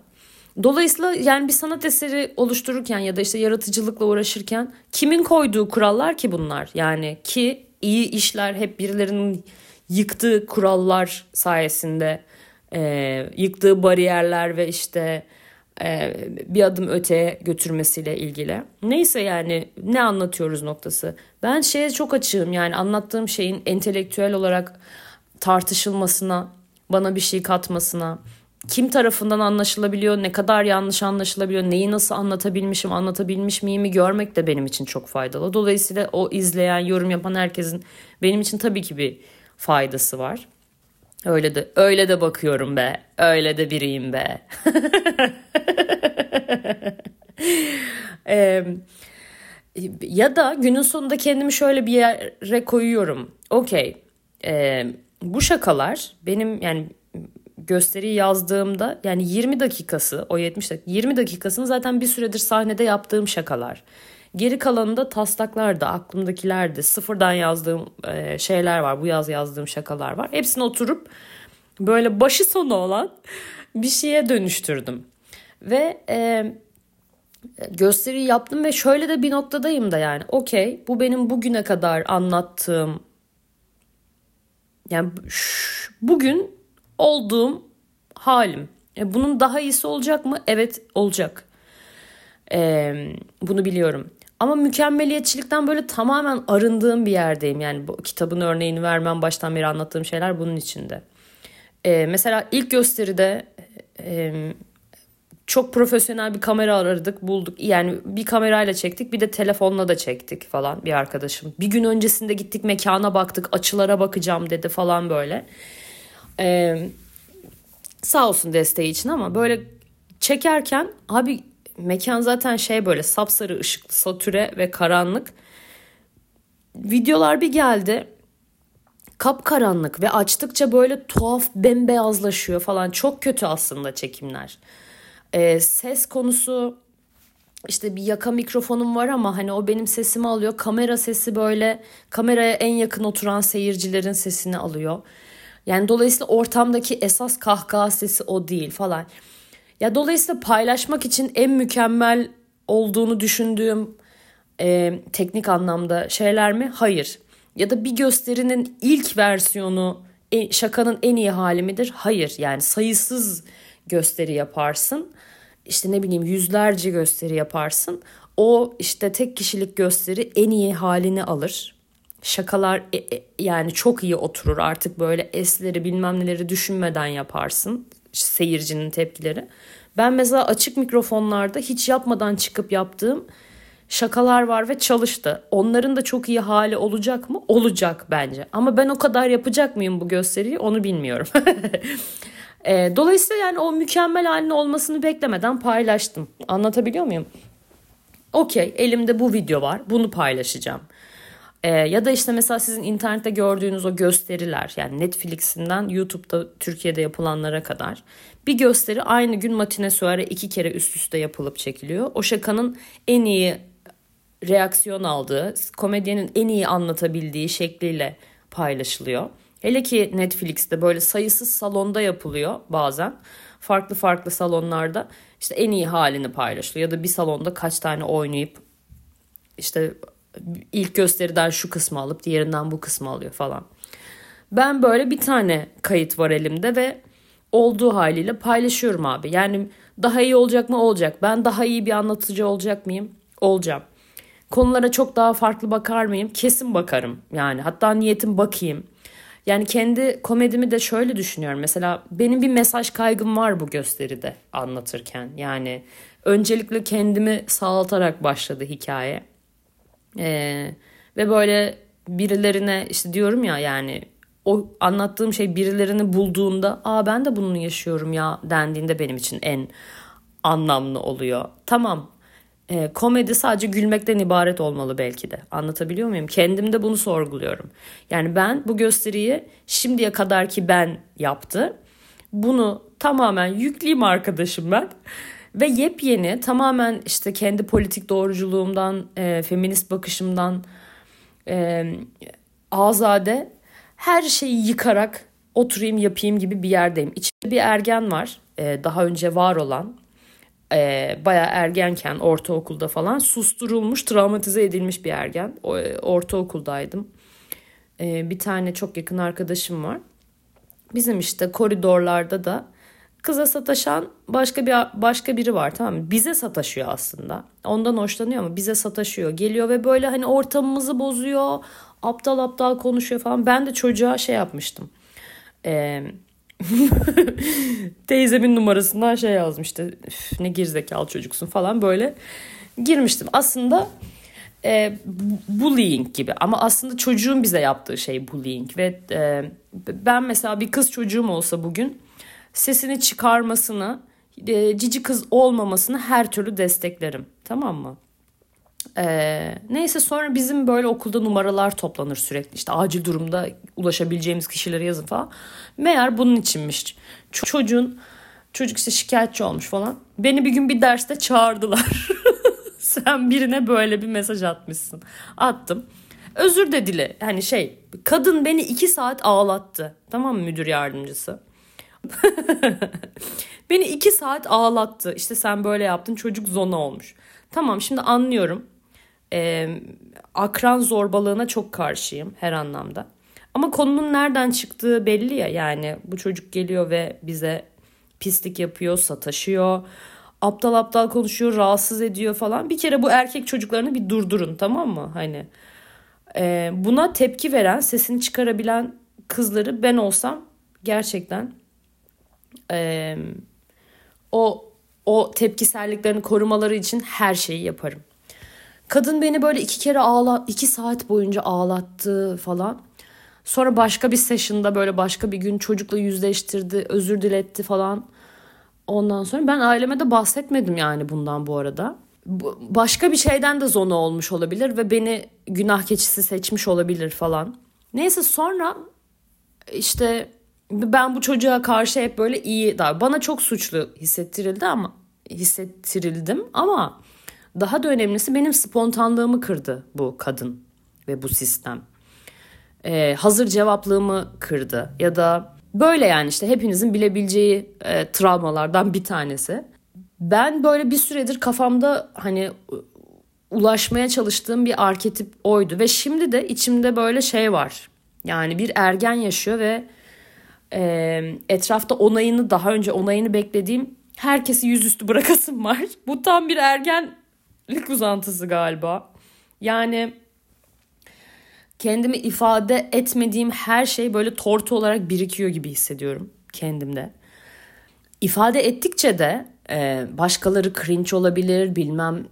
Dolayısıyla yani bir sanat eseri oluştururken ya da işte yaratıcılıkla uğraşırken kimin koyduğu kurallar ki bunlar? Yani ki iyi işler hep birilerinin yıktığı kurallar sayesinde e, yıktığı bariyerler ve işte e, bir adım öteye götürmesiyle ilgili. Neyse yani ne anlatıyoruz noktası. Ben şeye çok açığım yani anlattığım şeyin entelektüel olarak tartışılmasına, bana bir şey katmasına, kim tarafından anlaşılabiliyor, ne kadar yanlış anlaşılabiliyor, neyi nasıl anlatabilmişim, anlatabilmiş miyimi görmek de benim için çok faydalı. Dolayısıyla o izleyen, yorum yapan herkesin benim için tabii ki bir faydası var. Öyle de öyle de bakıyorum be. Öyle de biriyim be. [LAUGHS] ee, ya da günün sonunda kendimi şöyle bir yere koyuyorum. Okey. E, bu şakalar benim yani gösteriyi yazdığımda yani 20 dakikası o 70 dakika 20 dakikasını zaten bir süredir sahnede yaptığım şakalar. Geri taslaklar da aklımdakiler de sıfırdan yazdığım e, şeyler var. Bu yaz yazdığım şakalar var. Hepsini oturup böyle başı sonu olan bir şeye dönüştürdüm. Ve e, gösteriyi yaptım ve şöyle de bir noktadayım da yani okey bu benim bugüne kadar anlattığım yani bugün olduğum halim. E, bunun daha iyisi olacak mı? Evet olacak. Ee, bunu biliyorum. Ama mükemmeliyetçilikten böyle tamamen arındığım bir yerdeyim. Yani bu kitabın örneğini vermem baştan beri anlattığım şeyler bunun içinde. Ee, mesela ilk gösteride e, çok profesyonel bir kamera aradık bulduk. Yani bir kamerayla çektik bir de telefonla da çektik falan bir arkadaşım. Bir gün öncesinde gittik mekana baktık açılara bakacağım dedi falan böyle. Ee, sağ olsun desteği için ama böyle çekerken abi mekan zaten şey böyle sapsarı ışıklı satüre ve karanlık. Videolar bir geldi kapkaranlık ve açtıkça böyle tuhaf bembeyazlaşıyor falan çok kötü aslında çekimler. Ee, ses konusu işte bir yaka mikrofonum var ama hani o benim sesimi alıyor. Kamera sesi böyle kameraya en yakın oturan seyircilerin sesini alıyor. Yani dolayısıyla ortamdaki esas kahkaha sesi o değil falan. Ya dolayısıyla paylaşmak için en mükemmel olduğunu düşündüğüm e, teknik anlamda şeyler mi? Hayır. Ya da bir gösterinin ilk versiyonu e, şakanın en iyi hali midir? Hayır. Yani sayısız gösteri yaparsın. İşte ne bileyim yüzlerce gösteri yaparsın. O işte tek kişilik gösteri en iyi halini alır. Şakalar e, e, yani çok iyi oturur artık böyle esleri bilmem neleri düşünmeden yaparsın seyircinin tepkileri. Ben mesela açık mikrofonlarda hiç yapmadan çıkıp yaptığım şakalar var ve çalıştı. Onların da çok iyi hali olacak mı? Olacak bence. Ama ben o kadar yapacak mıyım bu gösteriyi onu bilmiyorum. [LAUGHS] e, dolayısıyla yani o mükemmel halinin olmasını beklemeden paylaştım. Anlatabiliyor muyum? Okey elimde bu video var bunu paylaşacağım. Ee, ya da işte mesela sizin internette gördüğünüz o gösteriler yani Netflix'inden YouTube'da Türkiye'de yapılanlara kadar bir gösteri aynı gün matine suare iki kere üst üste yapılıp çekiliyor. O şakanın en iyi reaksiyon aldığı, komedyenin en iyi anlatabildiği şekliyle paylaşılıyor. Hele ki Netflix'te böyle sayısız salonda yapılıyor bazen. Farklı farklı salonlarda işte en iyi halini paylaşılıyor. Ya da bir salonda kaç tane oynayıp işte ilk gösteriden şu kısmı alıp diğerinden bu kısmı alıyor falan. Ben böyle bir tane kayıt var elimde ve olduğu haliyle paylaşıyorum abi. Yani daha iyi olacak mı? Olacak. Ben daha iyi bir anlatıcı olacak mıyım? Olacağım. Konulara çok daha farklı bakar mıyım? Kesin bakarım. Yani hatta niyetim bakayım. Yani kendi komedimi de şöyle düşünüyorum. Mesela benim bir mesaj kaygım var bu gösteride anlatırken. Yani öncelikle kendimi sağlatarak başladı hikaye. Ee, ve böyle birilerine işte diyorum ya yani o anlattığım şey birilerini bulduğunda aa ben de bunu yaşıyorum ya dendiğinde benim için en anlamlı oluyor. Tamam e, komedi sadece gülmekten ibaret olmalı belki de. Anlatabiliyor muyum? Kendimde bunu sorguluyorum. Yani ben bu gösteriyi şimdiye kadar ki ben yaptı. Bunu tamamen yükleyeyim arkadaşım ben. Ve yepyeni tamamen işte kendi politik doğruculuğumdan, e, feminist bakışımdan e, azade her şeyi yıkarak oturayım yapayım gibi bir yerdeyim. İçinde bir ergen var. E, daha önce var olan e, bayağı ergenken ortaokulda falan susturulmuş, travmatize edilmiş bir ergen. O, e, ortaokuldaydım. E, bir tane çok yakın arkadaşım var. Bizim işte koridorlarda da kıza sataşan başka bir başka biri var tamam mı? Bize sataşıyor aslında. Ondan hoşlanıyor ama bize sataşıyor. Geliyor ve böyle hani ortamımızı bozuyor. Aptal aptal konuşuyor falan. Ben de çocuğa şey yapmıştım. Eee [LAUGHS] teyzemin numarasından şey yazmıştı. ne gerizekalı çocuksun falan böyle girmiştim. Aslında e, bullying gibi ama aslında çocuğun bize yaptığı şey bullying ve e, ben mesela bir kız çocuğum olsa bugün sesini çıkarmasını e, cici kız olmamasını her türlü desteklerim tamam mı? Ee, neyse sonra bizim böyle okulda numaralar toplanır sürekli. İşte acil durumda ulaşabileceğimiz kişileri yazın falan. Meğer bunun içinmiş. Çocuğun çocuk işte şikayetçi olmuş falan. Beni bir gün bir derste çağırdılar. [LAUGHS] Sen birine böyle bir mesaj atmışsın. Attım. Özür de dile. Hani şey kadın beni iki saat ağlattı. Tamam mı müdür yardımcısı? [LAUGHS] beni iki saat ağlattı. İşte sen böyle yaptın çocuk zona olmuş. Tamam şimdi anlıyorum. Ee, akran zorbalığına çok karşıyım her anlamda. Ama konunun nereden çıktığı belli ya. Yani bu çocuk geliyor ve bize pislik yapıyor, sataşıyor. Aptal aptal konuşuyor, rahatsız ediyor falan. Bir kere bu erkek çocuklarını bir durdurun tamam mı? Hani e, buna tepki veren, sesini çıkarabilen kızları ben olsam gerçekten e, o o tepkiselliklerini korumaları için her şeyi yaparım. Kadın beni böyle iki kere ağla, iki saat boyunca ağlattı falan. Sonra başka bir session'da böyle başka bir gün çocukla yüzleştirdi, özür diletti falan. Ondan sonra ben aileme de bahsetmedim yani bundan bu arada. Başka bir şeyden de zona olmuş olabilir ve beni günah keçisi seçmiş olabilir falan. Neyse sonra işte ben bu çocuğa karşı hep böyle iyi daha bana çok suçlu hissettirildi ama hissettirildim ama daha da önemlisi benim spontanlığımı kırdı bu kadın ve bu sistem. Ee, hazır cevaplığımı kırdı ya da böyle yani işte hepinizin bilebileceği e, travmalardan bir tanesi. Ben böyle bir süredir kafamda hani ulaşmaya çalıştığım bir arketip oydu ve şimdi de içimde böyle şey var. Yani bir ergen yaşıyor ve etrafta onayını daha önce onayını beklediğim herkesi yüzüstü bırakasım var. Bu tam bir ergenlik uzantısı galiba. Yani kendimi ifade etmediğim her şey böyle tortu olarak birikiyor gibi hissediyorum kendimde. İfade ettikçe de e, başkaları cringe olabilir, bilmem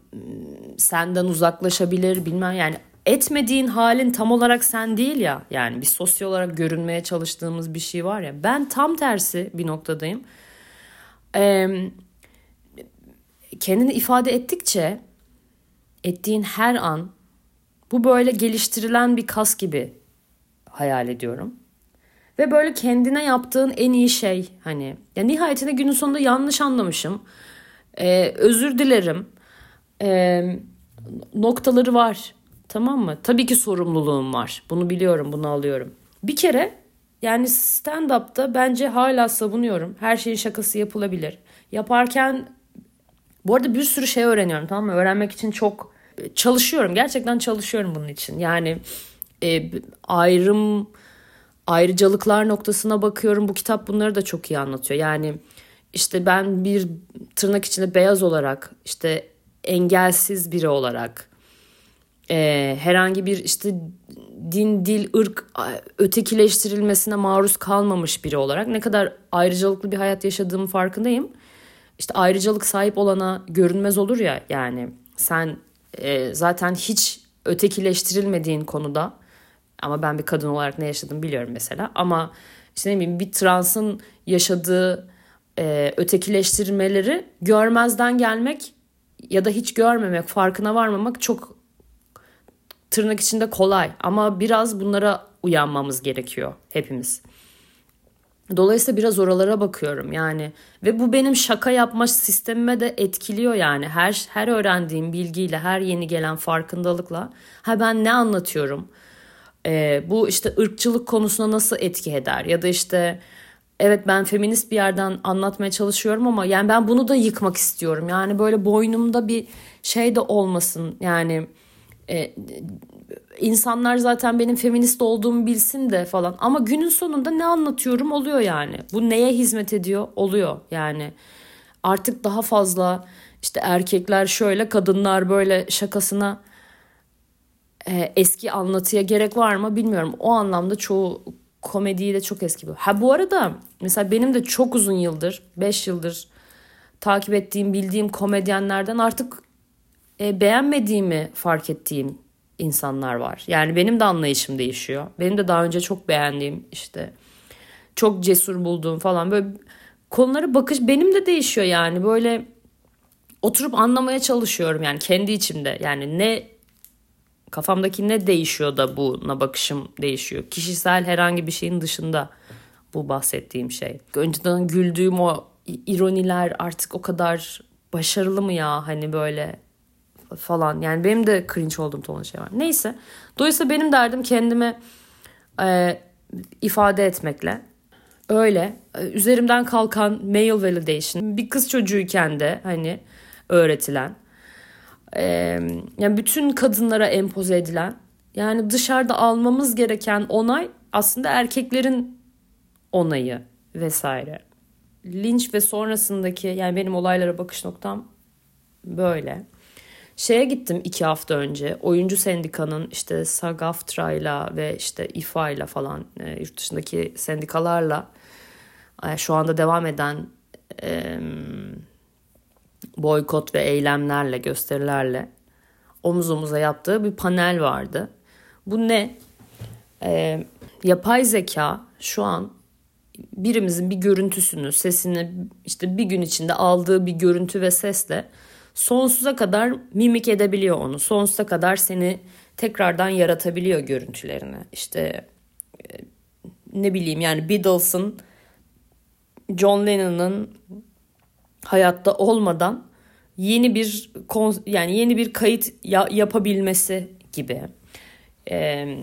senden uzaklaşabilir, bilmem yani etmediğin halin tam olarak sen değil ya. Yani bir sosyal olarak görünmeye çalıştığımız bir şey var ya. Ben tam tersi bir noktadayım. Ee, kendini ifade ettikçe ettiğin her an bu böyle geliştirilen bir kas gibi hayal ediyorum. Ve böyle kendine yaptığın en iyi şey hani ya nihayetinde günün sonunda yanlış anlamışım. Ee, özür dilerim. Ee, noktaları var. Tamam mı? Tabii ki sorumluluğum var. Bunu biliyorum, bunu alıyorum. Bir kere yani stand-up'ta bence hala savunuyorum. Her şeyin şakası yapılabilir. Yaparken bu arada bir sürü şey öğreniyorum tamam mı? Öğrenmek için çok çalışıyorum. Gerçekten çalışıyorum bunun için. Yani e, ayrım ayrıcalıklar noktasına bakıyorum. Bu kitap bunları da çok iyi anlatıyor. Yani işte ben bir tırnak içinde beyaz olarak işte engelsiz biri olarak e, herhangi bir işte din, dil, ırk ötekileştirilmesine maruz kalmamış biri olarak ne kadar ayrıcalıklı bir hayat yaşadığımın farkındayım. İşte ayrıcalık sahip olana görünmez olur ya yani sen e, zaten hiç ötekileştirilmediğin konuda ama ben bir kadın olarak ne yaşadım biliyorum mesela ama işte ne bileyim bir transın yaşadığı e, ötekileştirmeleri görmezden gelmek ya da hiç görmemek, farkına varmamak çok tırnak içinde kolay ama biraz bunlara uyanmamız gerekiyor hepimiz. Dolayısıyla biraz oralara bakıyorum yani ve bu benim şaka yapma sistemime de etkiliyor yani. Her her öğrendiğim bilgiyle her yeni gelen farkındalıkla. Ha ben ne anlatıyorum? Ee, bu işte ırkçılık konusuna nasıl etki eder? Ya da işte evet ben feminist bir yerden anlatmaya çalışıyorum ama yani ben bunu da yıkmak istiyorum. Yani böyle boynumda bir şey de olmasın yani e, insanlar zaten benim feminist olduğumu bilsin de falan. Ama günün sonunda ne anlatıyorum oluyor yani. Bu neye hizmet ediyor oluyor yani. Artık daha fazla işte erkekler şöyle kadınlar böyle şakasına e, eski anlatıya gerek var mı bilmiyorum. O anlamda çoğu komediyi de çok eski. Ha bu arada mesela benim de çok uzun yıldır 5 yıldır takip ettiğim bildiğim komedyenlerden artık e, beğenmediğimi fark ettiğim insanlar var. Yani benim de anlayışım değişiyor. Benim de daha önce çok beğendiğim işte çok cesur bulduğum falan böyle konulara bakış benim de değişiyor yani böyle oturup anlamaya çalışıyorum yani kendi içimde. Yani ne kafamdaki ne değişiyor da buna bakışım değişiyor. Kişisel herhangi bir şeyin dışında bu bahsettiğim şey. Önceden güldüğüm o ironiler artık o kadar başarılı mı ya hani böyle falan. Yani benim de cringe olduğum ton şey var. Neyse. Dolayısıyla benim derdim kendime e, ifade etmekle. Öyle. E, üzerimden kalkan male validation. Bir kız çocuğuyken de hani öğretilen. E, yani bütün kadınlara empoze edilen. Yani dışarıda almamız gereken onay aslında erkeklerin onayı vesaire. Linç ve sonrasındaki yani benim olaylara bakış noktam böyle. Şeye gittim iki hafta önce. Oyuncu sendikanın işte SAG-AFTRA'yla ve işte İFA'yla falan e, yurt dışındaki sendikalarla e, şu anda devam eden e, boykot ve eylemlerle, gösterilerle omuz omuza yaptığı bir panel vardı. Bu ne? E, yapay zeka şu an birimizin bir görüntüsünü, sesini işte bir gün içinde aldığı bir görüntü ve sesle sonsuza kadar mimik edebiliyor onu. Sonsuza kadar seni tekrardan yaratabiliyor görüntülerini. İşte e, ne bileyim yani Beatles'ın John Lennon'ın hayatta olmadan yeni bir yani yeni bir kayıt ya, yapabilmesi gibi. Ee,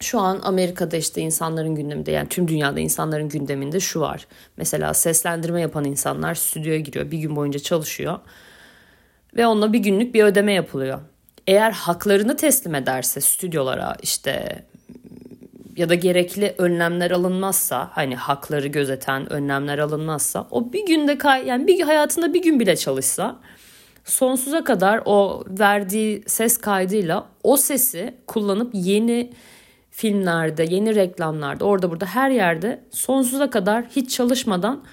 şu an Amerika'da işte insanların gündeminde yani tüm dünyada insanların gündeminde şu var. Mesela seslendirme yapan insanlar stüdyoya giriyor bir gün boyunca çalışıyor ve onunla bir günlük bir ödeme yapılıyor. Eğer haklarını teslim ederse stüdyolara işte ya da gerekli önlemler alınmazsa hani hakları gözeten önlemler alınmazsa o bir günde kay yani bir hayatında bir gün bile çalışsa sonsuza kadar o verdiği ses kaydıyla o sesi kullanıp yeni filmlerde, yeni reklamlarda, orada burada her yerde sonsuza kadar hiç çalışmadan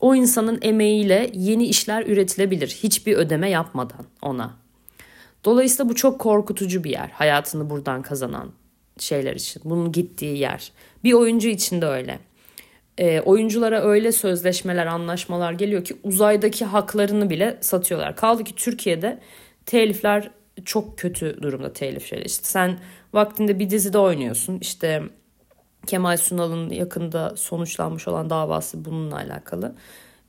o insanın emeğiyle yeni işler üretilebilir. Hiçbir ödeme yapmadan ona. Dolayısıyla bu çok korkutucu bir yer. Hayatını buradan kazanan şeyler için. Bunun gittiği yer. Bir oyuncu için de öyle. E, oyunculara öyle sözleşmeler, anlaşmalar geliyor ki uzaydaki haklarını bile satıyorlar. Kaldı ki Türkiye'de telifler çok kötü durumda telif şeyler. İşte sen vaktinde bir dizide oynuyorsun. İşte Kemal Sunal'ın yakında sonuçlanmış olan davası bununla alakalı.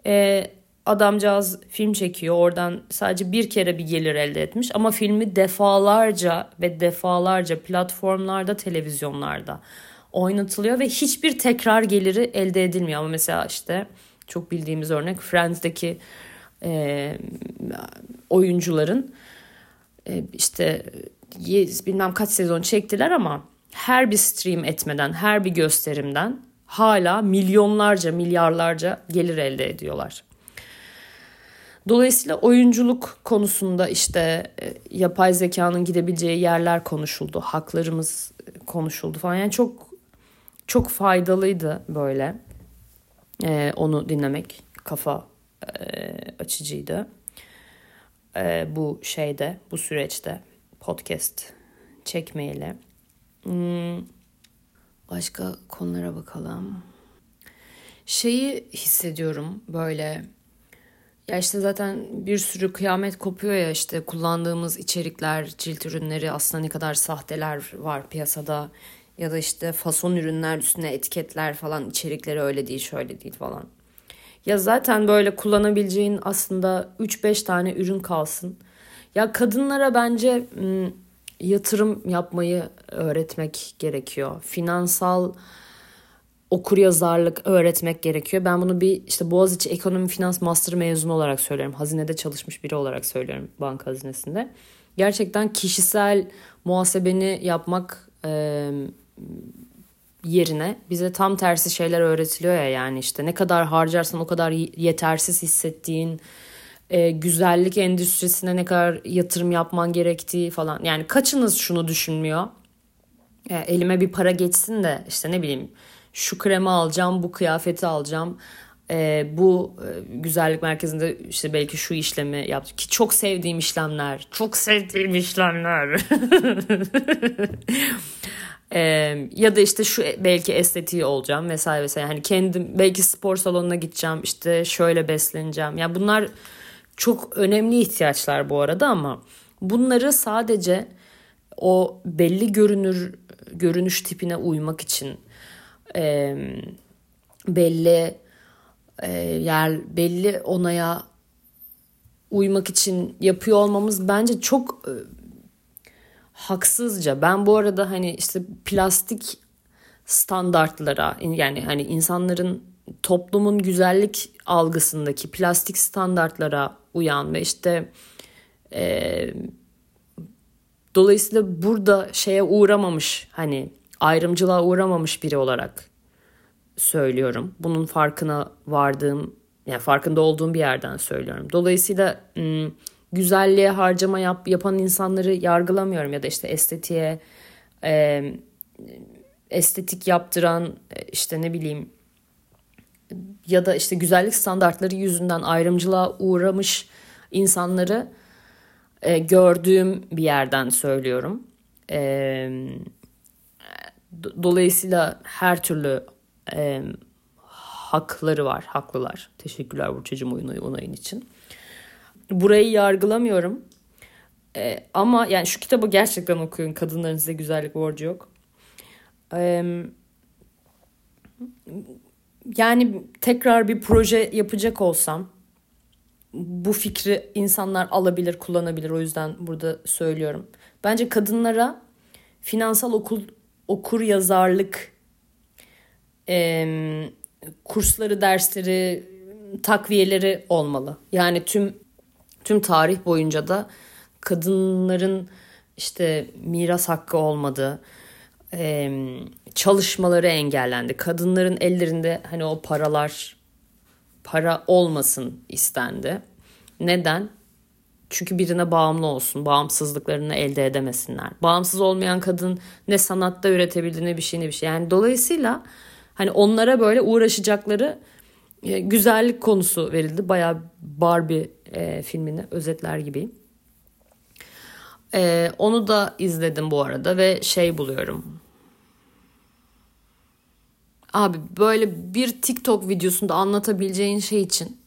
Ee, adamcağız film çekiyor. Oradan sadece bir kere bir gelir elde etmiş. Ama filmi defalarca ve defalarca platformlarda, televizyonlarda oynatılıyor. Ve hiçbir tekrar geliri elde edilmiyor. Ama mesela işte çok bildiğimiz örnek Friends'deki e, oyuncuların e, işte bilmem kaç sezon çektiler ama her bir stream etmeden, her bir gösterimden hala milyonlarca, milyarlarca gelir elde ediyorlar. Dolayısıyla oyunculuk konusunda işte e, yapay zekanın gidebileceği yerler konuşuldu, haklarımız konuşuldu falan. Yani çok çok faydalıydı böyle ee, onu dinlemek, kafa e, açıcıydı. E, bu şeyde, bu süreçte podcast çekmeyle. Hmm, başka konulara bakalım. Şeyi hissediyorum böyle. Ya işte zaten bir sürü kıyamet kopuyor ya işte kullandığımız içerikler, cilt ürünleri aslında ne kadar sahteler var piyasada. Ya da işte fason ürünler üstüne etiketler falan içerikleri öyle değil şöyle değil falan. Ya zaten böyle kullanabileceğin aslında 3-5 tane ürün kalsın. Ya kadınlara bence hmm, yatırım yapmayı öğretmek gerekiyor. Finansal okur yazarlık öğretmek gerekiyor. Ben bunu bir işte Boğaziçi Ekonomi Finans Master mezunu olarak söylüyorum. Hazinede çalışmış biri olarak söylüyorum banka hazinesinde. Gerçekten kişisel muhasebeni yapmak e, yerine bize tam tersi şeyler öğretiliyor ya yani işte ne kadar harcarsan o kadar yetersiz hissettiğin e, güzellik endüstrisine ne kadar yatırım yapman gerektiği falan. Yani kaçınız şunu düşünmüyor? E, elime bir para geçsin de işte ne bileyim şu kremi alacağım, bu kıyafeti alacağım. E, bu e, güzellik merkezinde işte belki şu işlemi yaptım ki çok sevdiğim işlemler çok sevdiğim işlemler [LAUGHS] e, ya da işte şu belki estetiği olacağım vesaire vesaire hani kendim belki spor salonuna gideceğim işte şöyle besleneceğim yani bunlar çok önemli ihtiyaçlar bu arada ama bunları sadece o belli görünür görünüş tipine uymak için e, belli e, yer belli onaya uymak için yapıyor olmamız bence çok e, haksızca. Ben bu arada hani işte plastik standartlara yani hani insanların toplumun güzellik algısındaki plastik standartlara uyan ve işte e, dolayısıyla burada şeye uğramamış hani ayrımcılığa uğramamış biri olarak söylüyorum. Bunun farkına vardığım yani farkında olduğum bir yerden söylüyorum. Dolayısıyla güzelliğe harcama yap, yapan insanları yargılamıyorum ya da işte estetiğe e, estetik yaptıran işte ne bileyim ya da işte güzellik standartları yüzünden ayrımcılığa uğramış insanları e, gördüğüm bir yerden söylüyorum. E, dolayısıyla her türlü e, hakları var, haklılar. Teşekkürler Burçacığım oyun onayın için. Burayı yargılamıyorum. E, ama yani şu kitabı gerçekten okuyun. Kadınların size güzellik borcu yok. E, yani tekrar bir proje yapacak olsam bu fikri insanlar alabilir, kullanabilir. O yüzden burada söylüyorum. Bence kadınlara finansal okul okur yazarlık e, kursları, dersleri, takviyeleri olmalı. Yani tüm tüm tarih boyunca da kadınların işte miras hakkı olmadığı, e, çalışmaları engellendi. Kadınların ellerinde hani o paralar para olmasın istendi. Neden? Çünkü birine bağımlı olsun, bağımsızlıklarını elde edemesinler. Bağımsız olmayan kadın ne sanatta üretebildi ne bir şey ne bir şey. Yani dolayısıyla hani onlara böyle uğraşacakları e, güzellik konusu verildi. Bayağı Barbie e, filmini özetler gibi. E, onu da izledim bu arada ve şey buluyorum. Abi böyle bir TikTok videosunda anlatabileceğin şey için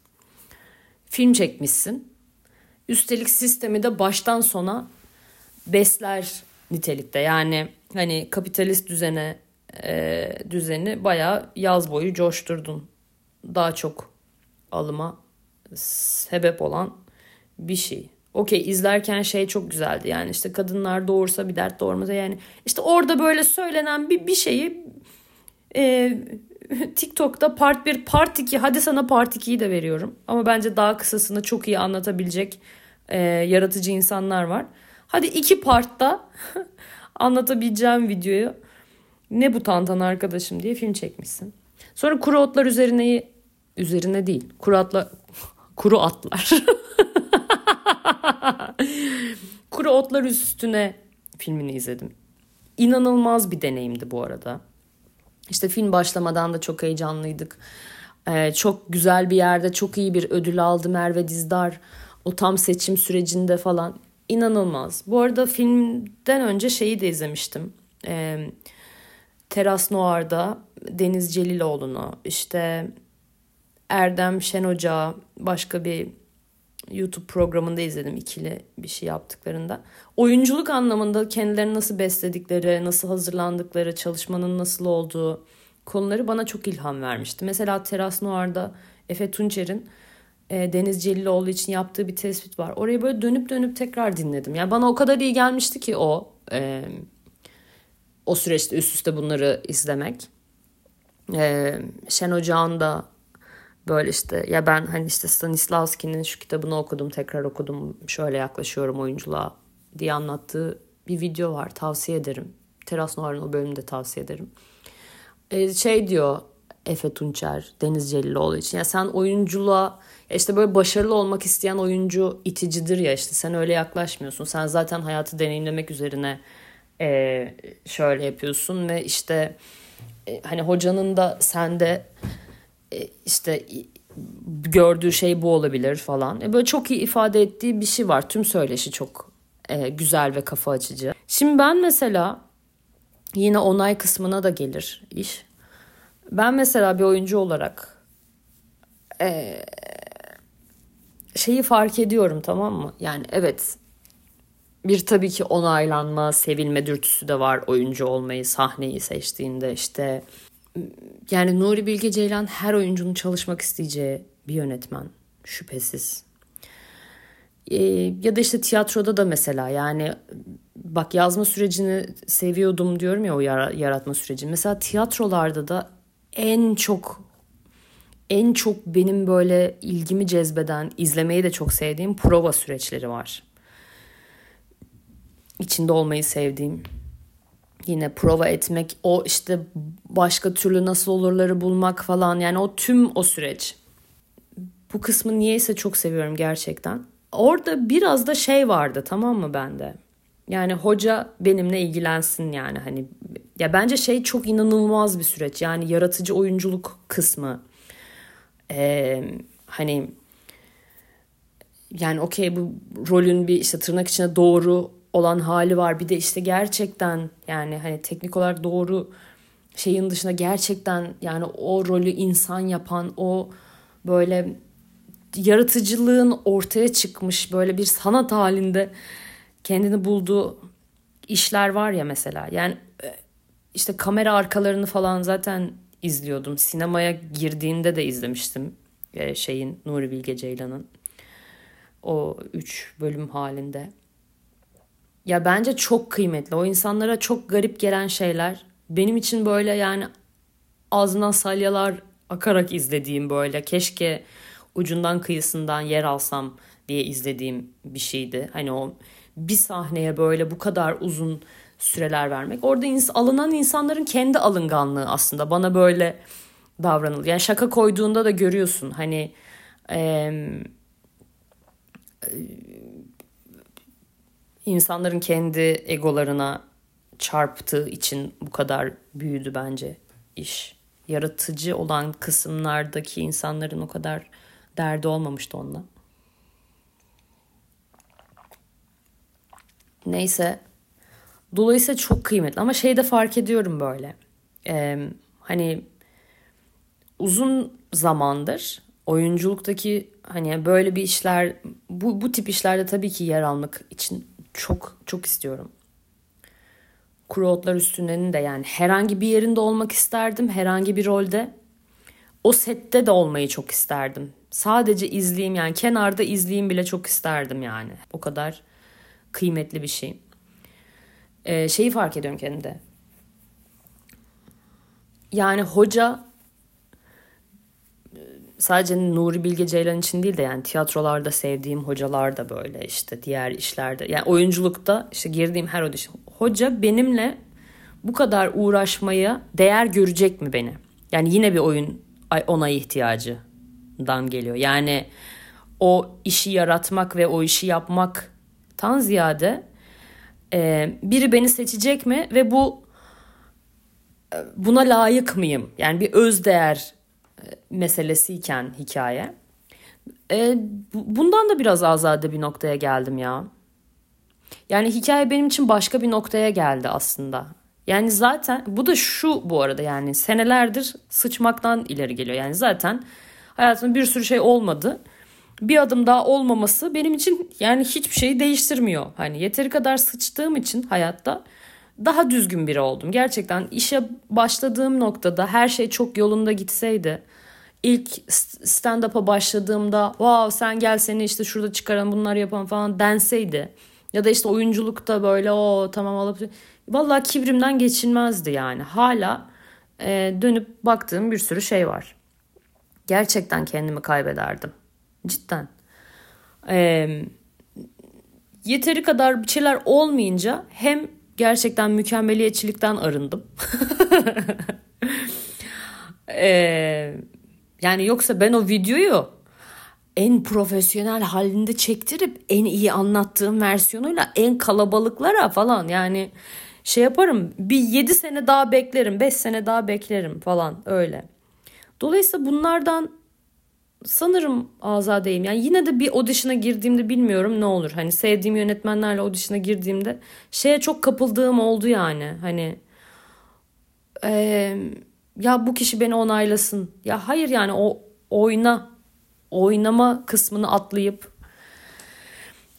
film çekmişsin. Üstelik sistemi de baştan sona besler nitelikte. Yani hani kapitalist düzene e, düzeni bayağı yaz boyu coşturdun. Daha çok alıma sebep olan bir şey. Okey izlerken şey çok güzeldi yani işte kadınlar doğursa bir dert doğurmasa yani işte orada böyle söylenen bir, bir şeyi e, [LAUGHS] TikTok'ta part 1 part 2 hadi sana part 2'yi de veriyorum ama bence daha kısasını çok iyi anlatabilecek e, yaratıcı insanlar var. Hadi iki partta [LAUGHS] anlatabileceğim videoyu ne bu tantan arkadaşım diye film çekmişsin. Sonra kuru otlar üzerine üzerine değil kuru atlar [LAUGHS] kuru atlar kuru otlar üstüne filmini izledim. İnanılmaz bir deneyimdi bu arada. İşte film başlamadan da çok heyecanlıydık. Ee, çok güzel bir yerde çok iyi bir ödül aldı Merve Dizdar. O tam seçim sürecinde falan. İnanılmaz. Bu arada filmden önce şeyi de izlemiştim. Ee, Teras Noir'da Deniz Celiloğlu'nu işte Erdem Şen Hoca başka bir YouTube programında izledim ikili bir şey yaptıklarında. Oyunculuk anlamında kendilerini nasıl besledikleri, nasıl hazırlandıkları, çalışmanın nasıl olduğu konuları bana çok ilham vermişti. Mesela Teras Noir'da Efe Tunçer'in e, Deniz Celiloğlu için yaptığı bir tespit var. Orayı böyle dönüp dönüp tekrar dinledim. Yani bana o kadar iyi gelmişti ki o e, o süreçte üst üste bunları izlemek. E, Şen Ocağ'ın böyle işte ya ben hani işte Stanislavski'nin şu kitabını okudum tekrar okudum şöyle yaklaşıyorum oyunculuğa diye anlattığı bir video var tavsiye ederim. Teras Noir'ın o bölümünü de tavsiye ederim. Ee, şey diyor Efe Tunçer Deniz Celiloğlu için ya sen oyunculuğa işte böyle başarılı olmak isteyen oyuncu iticidir ya işte sen öyle yaklaşmıyorsun. Sen zaten hayatı deneyimlemek üzerine e, şöyle yapıyorsun ve işte e, hani hocanın da sende işte gördüğü şey bu olabilir falan. E, böyle çok iyi ifade ettiği bir şey var. Tüm söyleşi çok e, güzel ve kafa açıcı. Şimdi ben mesela yine onay kısmına da gelir iş. Ben mesela bir oyuncu olarak e, şeyi fark ediyorum tamam mı? Yani evet bir tabii ki onaylanma, sevilme dürtüsü de var oyuncu olmayı, sahneyi seçtiğinde işte. Yani Nuri Bilge Ceylan her oyuncunun çalışmak isteyeceği bir yönetmen şüphesiz. Ee, ya da işte tiyatroda da mesela yani bak yazma sürecini seviyordum diyorum ya o yaratma süreci. Mesela tiyatrolarda da en çok en çok benim böyle ilgimi cezbeden, izlemeyi de çok sevdiğim prova süreçleri var. İçinde olmayı sevdiğim. Yine prova etmek, o işte başka türlü nasıl olurları bulmak falan yani o tüm o süreç. Bu kısmı niyeyse çok seviyorum gerçekten. Orada biraz da şey vardı tamam mı bende? Yani hoca benimle ilgilensin yani hani ya bence şey çok inanılmaz bir süreç. Yani yaratıcı oyunculuk kısmı ee, hani yani okey bu rolün bir işte tırnak içinde doğru olan hali var. Bir de işte gerçekten yani hani teknik olarak doğru şeyin dışında gerçekten yani o rolü insan yapan o böyle yaratıcılığın ortaya çıkmış böyle bir sanat halinde kendini bulduğu işler var ya mesela. Yani e, işte kamera arkalarını falan zaten izliyordum. Sinemaya girdiğinde de izlemiştim e, şeyin Nuri Bilge Ceylan'ın o üç bölüm halinde. Ya bence çok kıymetli. O insanlara çok garip gelen şeyler. Benim için böyle yani ağzından salyalar akarak izlediğim böyle keşke ucundan kıyısından yer alsam diye izlediğim bir şeydi. Hani o bir sahneye böyle bu kadar uzun süreler vermek. Orada ins- alınan insanların kendi alınganlığı aslında bana böyle davranılıyor. Yani şaka koyduğunda da görüyorsun hani e, insanların kendi egolarına çarptığı için bu kadar büyüdü bence iş. Yaratıcı olan kısımlardaki insanların o kadar derdi olmamıştı onunla. Neyse Dolayısıyla çok kıymetli ama şey de fark ediyorum böyle. Ee, hani uzun zamandır oyunculuktaki hani böyle bir işler bu, bu tip işlerde tabii ki yer almak için çok çok istiyorum. Kuru otlar üstündenin de yani herhangi bir yerinde olmak isterdim. Herhangi bir rolde. O sette de olmayı çok isterdim. Sadece izleyeyim yani kenarda izleyeyim bile çok isterdim yani. O kadar kıymetli bir şey e, şeyi fark ediyorum kendimde. Yani hoca sadece Nuri Bilge Ceylan için değil de yani tiyatrolarda sevdiğim hocalar da böyle işte diğer işlerde yani oyunculukta işte girdiğim her audition hoca benimle bu kadar uğraşmaya değer görecek mi beni? Yani yine bir oyun ona ihtiyacından geliyor. Yani o işi yaratmak ve o işi yapmaktan ziyade e, biri beni seçecek mi ve bu e, buna layık mıyım? Yani bir öz değer meselesiyken hikaye. E, bundan da biraz azade bir noktaya geldim ya. Yani hikaye benim için başka bir noktaya geldi aslında. Yani zaten bu da şu bu arada yani senelerdir sıçmaktan ileri geliyor. Yani zaten hayatımda bir sürü şey olmadı bir adım daha olmaması benim için yani hiçbir şeyi değiştirmiyor. Hani yeteri kadar sıçtığım için hayatta daha düzgün biri oldum. Gerçekten işe başladığım noktada her şey çok yolunda gitseydi ilk stand-up'a başladığımda wow sen gel seni işte şurada çıkaralım bunlar yapalım falan denseydi ya da işte oyunculukta böyle o tamam alıp vallahi kibrimden geçilmezdi yani hala e, dönüp baktığım bir sürü şey var. Gerçekten kendimi kaybederdim. Cidden. Ee, yeteri kadar bir şeyler olmayınca hem gerçekten mükemmeliyetçilikten arındım. [LAUGHS] ee, yani yoksa ben o videoyu en profesyonel halinde çektirip en iyi anlattığım versiyonuyla en kalabalıklara falan yani şey yaparım bir 7 sene daha beklerim 5 sene daha beklerim falan öyle. Dolayısıyla bunlardan sanırım azadeyim. Yani yine de bir audition'a girdiğimde bilmiyorum ne olur. Hani sevdiğim yönetmenlerle audition'a girdiğimde şeye çok kapıldığım oldu yani. Hani ee, ya bu kişi beni onaylasın. Ya hayır yani o oyna. oynama kısmını atlayıp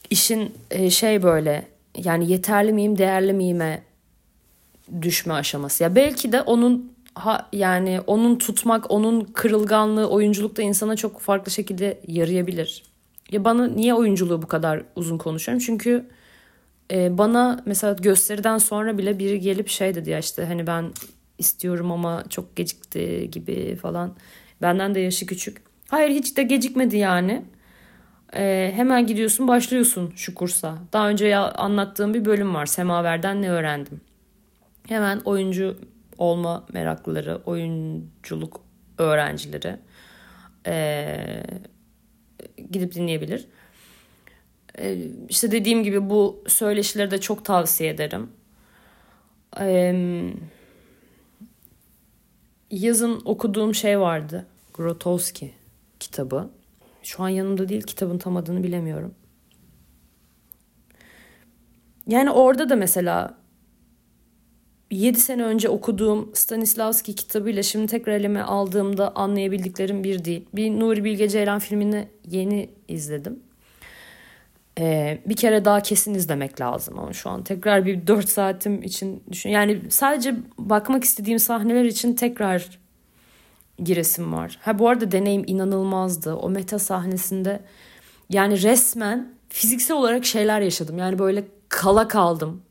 işin e, şey böyle yani yeterli miyim değerli miyime düşme aşaması. Ya belki de onun ha, yani onun tutmak, onun kırılganlığı oyunculukta insana çok farklı şekilde yarayabilir. Ya bana niye oyunculuğu bu kadar uzun konuşuyorum? Çünkü e, bana mesela gösteriden sonra bile biri gelip şey dedi ya işte hani ben istiyorum ama çok gecikti gibi falan. Benden de yaşı küçük. Hayır hiç de gecikmedi yani. E, hemen gidiyorsun başlıyorsun şu kursa. Daha önce ya anlattığım bir bölüm var. Semaver'den ne öğrendim? Hemen oyuncu olma meraklıları, oyunculuk öğrencileri e, gidip dinleyebilir. E, işte dediğim gibi bu söyleşileri de çok tavsiye ederim. E, yazın okuduğum şey vardı. Grotowski kitabı. Şu an yanımda değil kitabın tam adını bilemiyorum. Yani orada da mesela 7 sene önce okuduğum Stanislavski kitabıyla şimdi tekrar elime aldığımda anlayabildiklerim bir değil. Bir Nuri Bilge Ceylan filmini yeni izledim. Ee, bir kere daha kesin izlemek lazım ama şu an tekrar bir 4 saatim için düşün. Yani sadece bakmak istediğim sahneler için tekrar giresim var. Ha bu arada deneyim inanılmazdı. O meta sahnesinde yani resmen fiziksel olarak şeyler yaşadım. Yani böyle kala kaldım.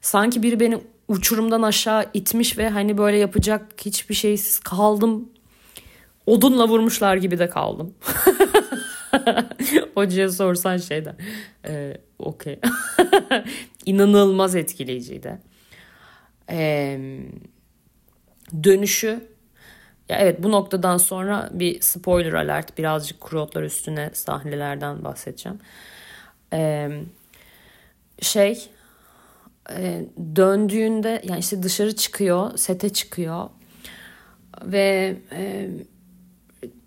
Sanki biri beni uçurumdan aşağı itmiş ve hani böyle yapacak hiçbir şeysiz kaldım. Odunla vurmuşlar gibi de kaldım. [LAUGHS] Hocaya sorsan şeyden. Ee, Okey. [LAUGHS] İnanılmaz etkileyiciydi. Ee, dönüşü ya evet bu noktadan sonra bir spoiler alert birazcık kurotlar üstüne sahnelerden bahsedeceğim. Ee, şey e, döndüğünde yani işte dışarı çıkıyor, sete çıkıyor ve e,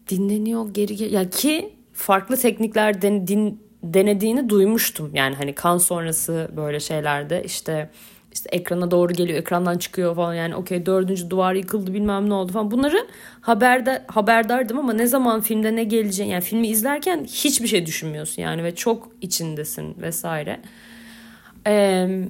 dinleniyor geri geri ya ki farklı teknikler den, din, denediğini duymuştum. Yani hani kan sonrası böyle şeylerde işte işte ekrana doğru geliyor, ekrandan çıkıyor falan yani okey dördüncü duvar yıkıldı bilmem ne oldu falan. Bunları haberde haberdardım ama ne zaman filmde ne geleceğini yani filmi izlerken hiçbir şey düşünmüyorsun yani ve çok içindesin vesaire. Eee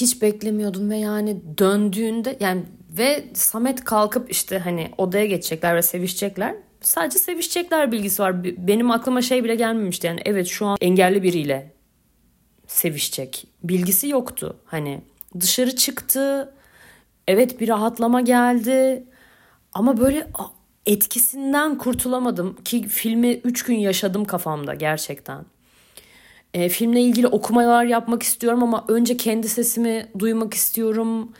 hiç beklemiyordum ve yani döndüğünde yani ve Samet kalkıp işte hani odaya geçecekler ve sevişecekler. Sadece sevişecekler bilgisi var. Benim aklıma şey bile gelmemişti. Yani evet şu an engelli biriyle sevişecek. Bilgisi yoktu. Hani dışarı çıktı. Evet bir rahatlama geldi. Ama böyle etkisinden kurtulamadım ki filmi 3 gün yaşadım kafamda gerçekten. E, filmle ilgili okumalar yapmak istiyorum ama önce kendi sesimi duymak istiyorum.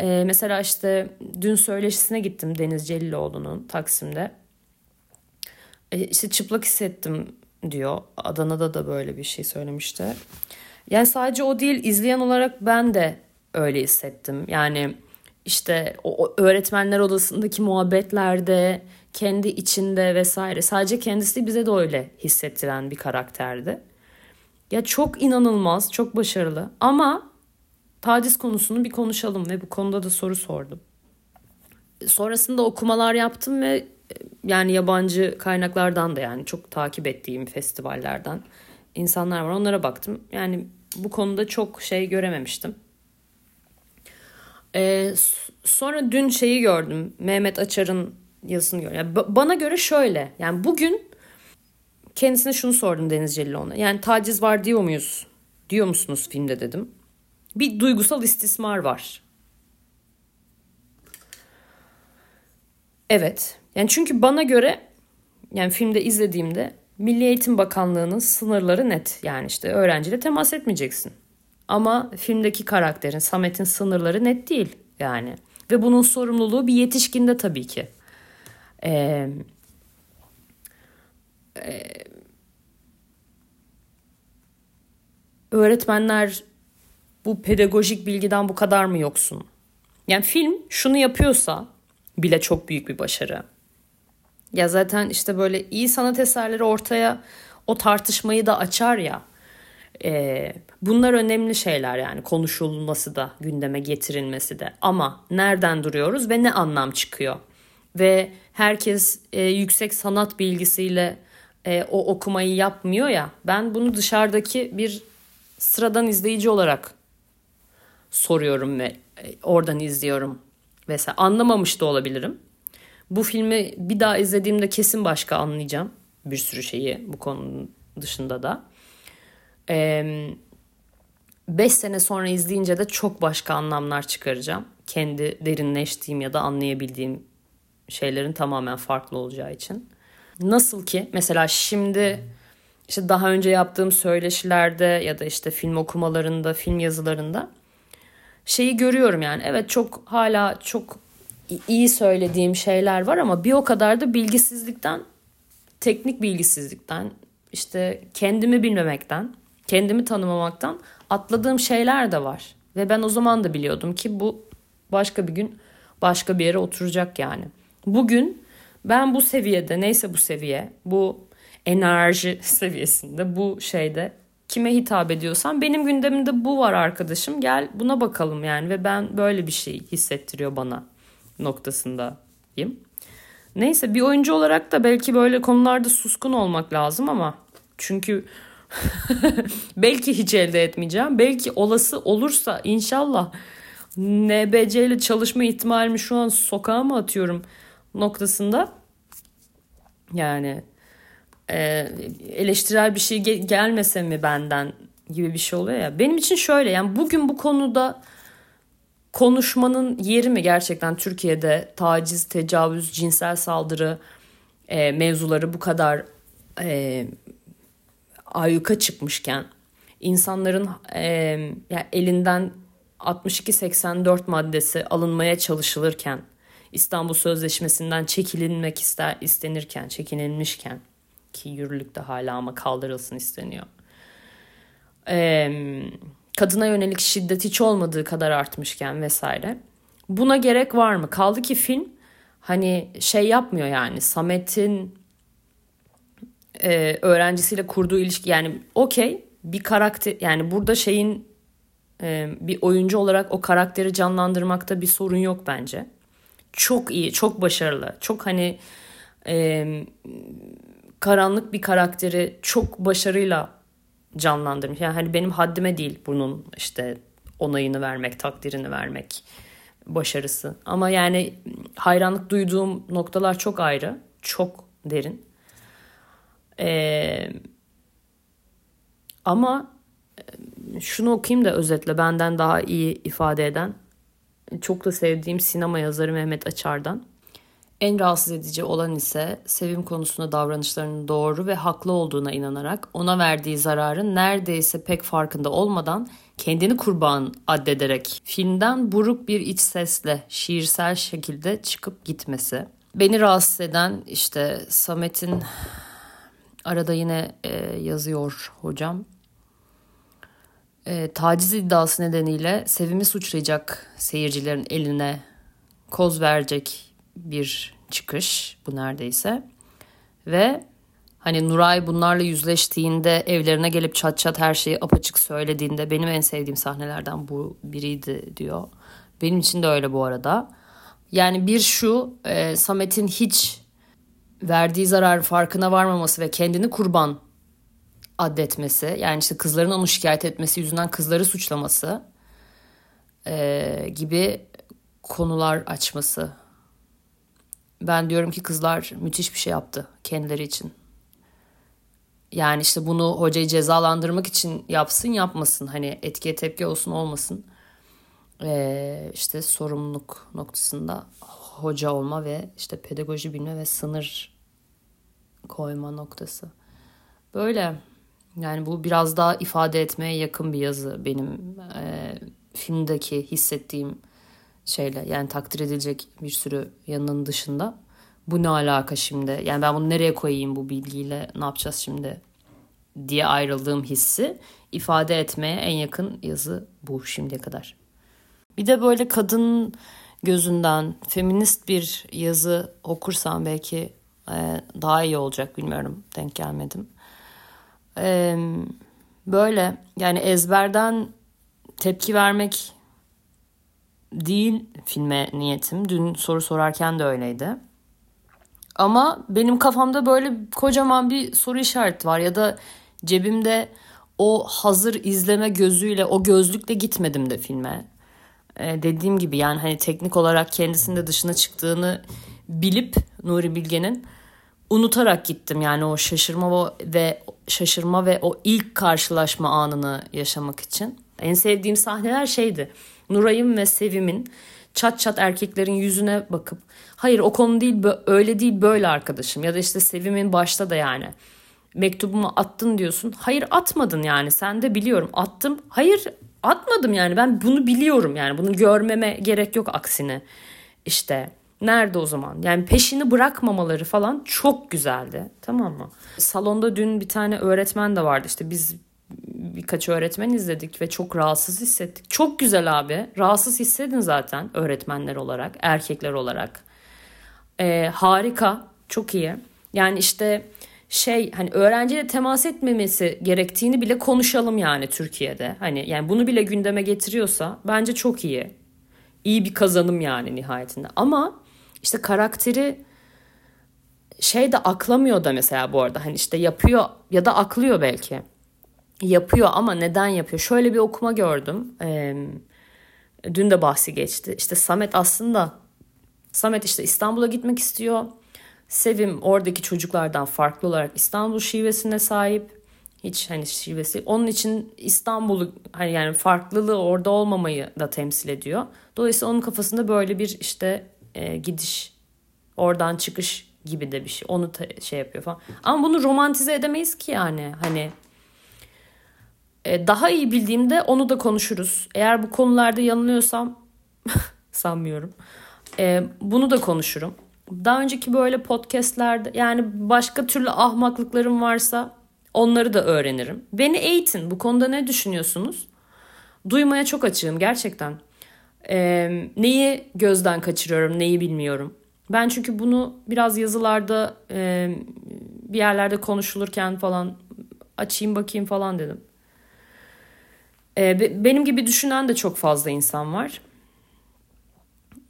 E, mesela işte dün söyleşisine gittim Deniz Celiloğlu'nun Taksim'de. E, işte çıplak hissettim diyor. Adana'da da böyle bir şey söylemişti. Yani sadece o değil izleyen olarak ben de öyle hissettim. Yani işte o öğretmenler odasındaki muhabbetlerde kendi içinde vesaire sadece kendisi bize de öyle hissettiren bir karakterdi. Ya çok inanılmaz, çok başarılı ama taciz konusunu bir konuşalım ve bu konuda da soru sordum. Sonrasında okumalar yaptım ve e, yani yabancı kaynaklardan da yani çok takip ettiğim festivallerden insanlar var. Onlara baktım. Yani bu konuda çok şey görememiştim. Ee, sonra dün şeyi gördüm. Mehmet Açar'ın yazısını gördüm. Yani bana göre şöyle. Yani bugün Kendisine şunu sordum Deniz Celiloğlu'na. Yani taciz var diyor muyuz? Diyor musunuz filmde dedim. Bir duygusal istismar var. Evet. Yani çünkü bana göre yani filmde izlediğimde Milli Eğitim Bakanlığı'nın sınırları net. Yani işte öğrenciyle temas etmeyeceksin. Ama filmdeki karakterin Samet'in sınırları net değil yani. Ve bunun sorumluluğu bir yetişkinde tabii ki. Ee, e, öğretmenler bu pedagojik bilgiden bu kadar mı yoksun? Yani film şunu yapıyorsa bile çok büyük bir başarı. Ya zaten işte böyle iyi sanat eserleri ortaya o tartışmayı da açar ya. E, bunlar önemli şeyler yani konuşulması da gündeme getirilmesi de. Ama nereden duruyoruz ve ne anlam çıkıyor? ve herkes e, yüksek sanat bilgisiyle e, o okumayı yapmıyor ya. Ben bunu dışarıdaki bir sıradan izleyici olarak soruyorum ve e, oradan izliyorum. Mesela anlamamış da olabilirim. Bu filmi bir daha izlediğimde kesin başka anlayacağım bir sürü şeyi bu konunun dışında da. 5 sene sonra izleyince de çok başka anlamlar çıkaracağım. Kendi derinleştiğim ya da anlayabildiğim şeylerin tamamen farklı olacağı için. Nasıl ki mesela şimdi işte daha önce yaptığım söyleşilerde ya da işte film okumalarında, film yazılarında şeyi görüyorum yani. Evet çok hala çok iyi söylediğim şeyler var ama bir o kadar da bilgisizlikten, teknik bilgisizlikten, işte kendimi bilmemekten, kendimi tanımamaktan atladığım şeyler de var. Ve ben o zaman da biliyordum ki bu başka bir gün başka bir yere oturacak yani. Bugün ben bu seviyede neyse bu seviye, bu enerji [LAUGHS] seviyesinde, bu şeyde kime hitap ediyorsam benim gündemimde bu var arkadaşım gel buna bakalım yani ve ben böyle bir şey hissettiriyor bana noktasındayım. Neyse bir oyuncu olarak da belki böyle konularda suskun olmak lazım ama çünkü [LAUGHS] belki hiç elde etmeyeceğim. Belki olası olursa inşallah NBC ile çalışma ihtimalimi şu an sokağa mı atıyorum noktasında. Yani e, eleştirel bir şey gel- gelmese mi benden gibi bir şey oluyor ya. Benim için şöyle yani bugün bu konuda konuşmanın yeri mi gerçekten Türkiye'de taciz, tecavüz, cinsel saldırı e, mevzuları bu kadar e, ayyuka çıkmışken insanların e, yani elinden 62-84 maddesi alınmaya çalışılırken İstanbul Sözleşmesi'nden çekilinmek ister, istenirken, çekinilmişken ki yürürlükte hala ama kaldırılsın isteniyor. Ee, kadına yönelik şiddet hiç olmadığı kadar artmışken vesaire. Buna gerek var mı? Kaldı ki film hani şey yapmıyor yani Samet'in e, öğrencisiyle kurduğu ilişki yani okey bir karakter yani burada şeyin e, bir oyuncu olarak o karakteri canlandırmakta bir sorun yok bence. Çok iyi, çok başarılı. Çok hani e, karanlık bir karakteri çok başarıyla canlandırmış. Yani hani benim haddime değil bunun işte onayını vermek, takdirini vermek başarısı. Ama yani hayranlık duyduğum noktalar çok ayrı, çok derin. Ee, ama şunu okuyayım da özetle benden daha iyi ifade eden çok da sevdiğim sinema yazarı Mehmet Açar'dan. En rahatsız edici olan ise sevim konusunda davranışlarının doğru ve haklı olduğuna inanarak ona verdiği zararın neredeyse pek farkında olmadan kendini kurban addederek filmden buruk bir iç sesle şiirsel şekilde çıkıp gitmesi. Beni rahatsız eden işte Samet'in arada yine e, yazıyor hocam e, taciz iddiası nedeniyle Sevim'i suçlayacak seyircilerin eline koz verecek bir çıkış bu neredeyse. Ve hani Nuray bunlarla yüzleştiğinde evlerine gelip çat çat her şeyi apaçık söylediğinde benim en sevdiğim sahnelerden bu biriydi diyor. Benim için de öyle bu arada. Yani bir şu e, Samet'in hiç verdiği zarar farkına varmaması ve kendini kurban addetmesi yani işte kızların onu şikayet etmesi yüzünden kızları suçlaması e, gibi konular açması. Ben diyorum ki kızlar müthiş bir şey yaptı kendileri için. Yani işte bunu hocayı cezalandırmak için yapsın yapmasın. Hani etkiye tepki olsun olmasın. Ee, işte sorumluluk noktasında hoca olma ve işte pedagoji bilme ve sınır koyma noktası. Böyle. Yani bu biraz daha ifade etmeye yakın bir yazı benim e, filmdeki hissettiğim şeyle. Yani takdir edilecek bir sürü yanının dışında. Bu ne alaka şimdi? Yani ben bunu nereye koyayım bu bilgiyle? Ne yapacağız şimdi? diye ayrıldığım hissi ifade etmeye en yakın yazı bu şimdiye kadar. Bir de böyle kadın gözünden feminist bir yazı okursam belki e, daha iyi olacak bilmiyorum denk gelmedim. Ee, böyle yani ezberden tepki vermek değil filme niyetim. Dün soru sorarken de öyleydi. Ama benim kafamda böyle kocaman bir soru işareti var ya da cebimde o hazır izleme gözüyle o gözlükle gitmedim de filme. Ee, dediğim gibi yani hani teknik olarak kendisinde dışına çıktığını bilip Nuri Bilge'nin unutarak gittim yani o şaşırma ve şaşırma ve o ilk karşılaşma anını yaşamak için. En sevdiğim sahneler şeydi. Nuray'ın ve Sevim'in çat çat erkeklerin yüzüne bakıp hayır o konu değil öyle değil böyle arkadaşım ya da işte Sevim'in başta da yani mektubumu attın diyorsun. Hayır atmadın yani sen de biliyorum attım. Hayır atmadım yani ben bunu biliyorum yani bunu görmeme gerek yok aksine. İşte nerede o zaman? Yani peşini bırakmamaları falan çok güzeldi tamam mı? Salonda dün bir tane öğretmen de vardı işte biz birkaç öğretmen izledik ve çok rahatsız hissettik. Çok güzel abi. Rahatsız hissedin zaten öğretmenler olarak, erkekler olarak. Ee, harika, çok iyi. Yani işte şey hani öğrenciyle temas etmemesi gerektiğini bile konuşalım yani Türkiye'de. Hani yani bunu bile gündeme getiriyorsa bence çok iyi. İyi bir kazanım yani nihayetinde. Ama işte karakteri şey de aklamıyor da mesela bu arada. Hani işte yapıyor ya da aklıyor belki. Yapıyor ama neden yapıyor? Şöyle bir okuma gördüm. Ee, dün de bahsi geçti. İşte Samet aslında Samet işte İstanbul'a gitmek istiyor Sevim oradaki çocuklardan farklı olarak İstanbul şivesine sahip. Hiç hani şivesi. Onun için İstanbul'u hani yani farklılığı orada olmamayı da temsil ediyor. Dolayısıyla onun kafasında böyle bir işte e, gidiş, oradan çıkış gibi de bir şey. Onu ta- şey yapıyor falan. Ama bunu romantize edemeyiz ki yani. Hani e, daha iyi bildiğimde onu da konuşuruz. Eğer bu konularda yanılıyorsam [LAUGHS] sanmıyorum. E, bunu da konuşurum. Daha önceki böyle podcastlerde yani başka türlü ahmaklıklarım varsa onları da öğrenirim. Beni eğitin. Bu konuda ne düşünüyorsunuz? Duymaya çok açığım gerçekten. Ee, neyi gözden kaçırıyorum, neyi bilmiyorum. Ben çünkü bunu biraz yazılarda e, bir yerlerde konuşulurken falan açayım bakayım falan dedim. Ee, benim gibi düşünen de çok fazla insan var.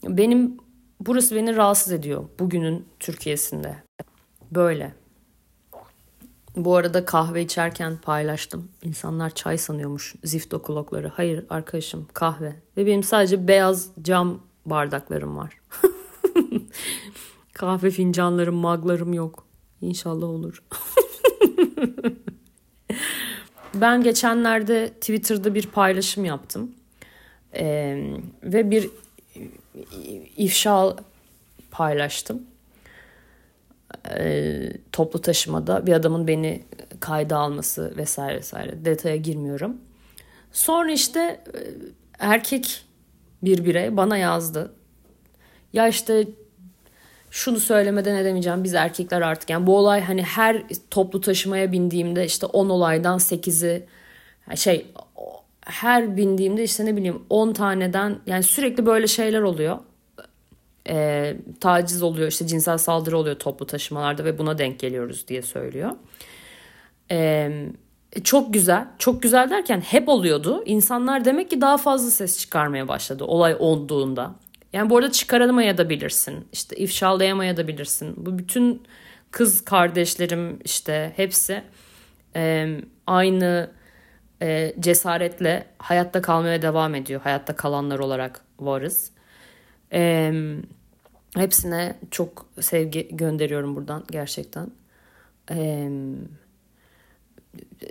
Benim Burası beni rahatsız ediyor bugünün Türkiye'sinde. Böyle. Bu arada kahve içerken paylaştım. İnsanlar çay sanıyormuş zift okulokları. Hayır arkadaşım kahve. Ve benim sadece beyaz cam bardaklarım var. [LAUGHS] kahve fincanlarım, maglarım yok. İnşallah olur. [LAUGHS] ben geçenlerde Twitter'da bir paylaşım yaptım. Ee, ve bir ifşa paylaştım. E, toplu taşımada bir adamın beni kayda alması vesaire vesaire detaya girmiyorum. Sonra işte e, erkek bir birey bana yazdı. Ya işte şunu söylemeden edemeyeceğim biz erkekler artık yani bu olay hani her toplu taşımaya bindiğimde işte 10 olaydan 8'i şey her bindiğimde işte ne bileyim 10 taneden yani sürekli böyle şeyler oluyor. E, taciz oluyor işte cinsel saldırı oluyor toplu taşımalarda ve buna denk geliyoruz diye söylüyor. E, çok güzel. Çok güzel derken hep oluyordu. İnsanlar demek ki daha fazla ses çıkarmaya başladı olay olduğunda. Yani bu arada çıkaramaya da bilirsin. İşte ifşalayamaya da bilirsin. Bu bütün kız kardeşlerim işte hepsi e, aynı e, cesaretle hayatta kalmaya devam ediyor. Hayatta kalanlar olarak varız. E, hepsine çok sevgi gönderiyorum buradan gerçekten. E,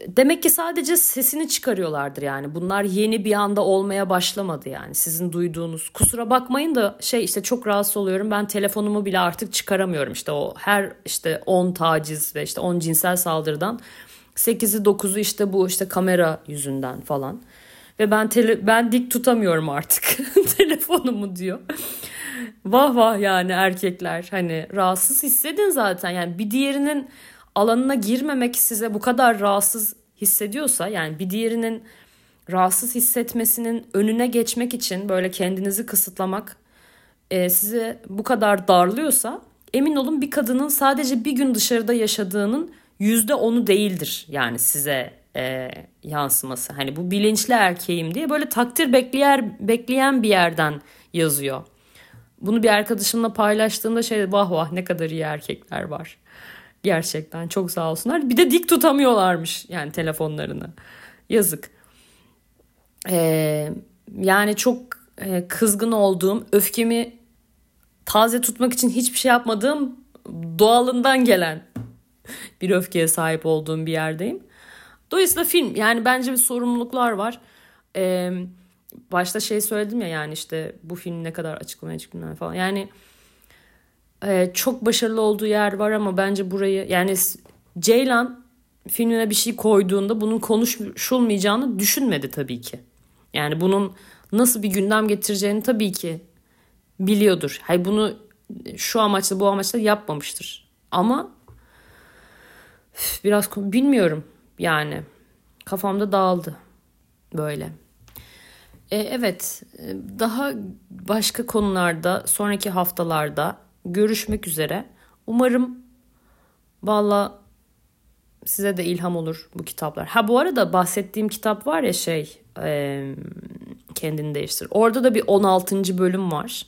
demek ki sadece sesini çıkarıyorlardır yani. Bunlar yeni bir anda olmaya başlamadı yani. Sizin duyduğunuz. Kusura bakmayın da şey işte çok rahatsız oluyorum. Ben telefonumu bile artık çıkaramıyorum. İşte o her işte 10 taciz ve işte 10 cinsel saldırıdan 8'i 9'u işte bu işte kamera yüzünden falan. Ve ben tele, ben dik tutamıyorum artık [LAUGHS] telefonumu diyor. Vah vah yani erkekler hani rahatsız hissedin zaten. Yani bir diğerinin alanına girmemek size bu kadar rahatsız hissediyorsa yani bir diğerinin rahatsız hissetmesinin önüne geçmek için böyle kendinizi kısıtlamak e, size bu kadar darlıyorsa emin olun bir kadının sadece bir gün dışarıda yaşadığının yüzde onu değildir yani size e, yansıması. Hani bu bilinçli erkeğim diye böyle takdir bekleyer, bekleyen bir yerden yazıyor. Bunu bir arkadaşımla paylaştığımda şey vah vah ne kadar iyi erkekler var. Gerçekten çok sağ olsunlar. Bir de dik tutamıyorlarmış yani telefonlarını. Yazık. Ee, yani çok e, kızgın olduğum, öfkemi taze tutmak için hiçbir şey yapmadığım doğalından gelen [LAUGHS] bir öfkeye sahip olduğum bir yerdeyim. Dolayısıyla film yani bence bir sorumluluklar var. Ee, başta şey söyledim ya yani işte bu film ne kadar açıklamaya çıkmıyor falan. Yani e, çok başarılı olduğu yer var ama bence burayı yani Ceylan filmine bir şey koyduğunda bunun konuşulmayacağını düşünmedi tabii ki. Yani bunun nasıl bir gündem getireceğini tabii ki biliyordur. Hayır bunu şu amaçla bu amaçla yapmamıştır. Ama biraz bilmiyorum yani kafamda dağıldı böyle. E, evet daha başka konularda sonraki haftalarda görüşmek üzere. Umarım valla size de ilham olur bu kitaplar. Ha bu arada bahsettiğim kitap var ya şey e, kendini değiştir. Orada da bir 16. bölüm var.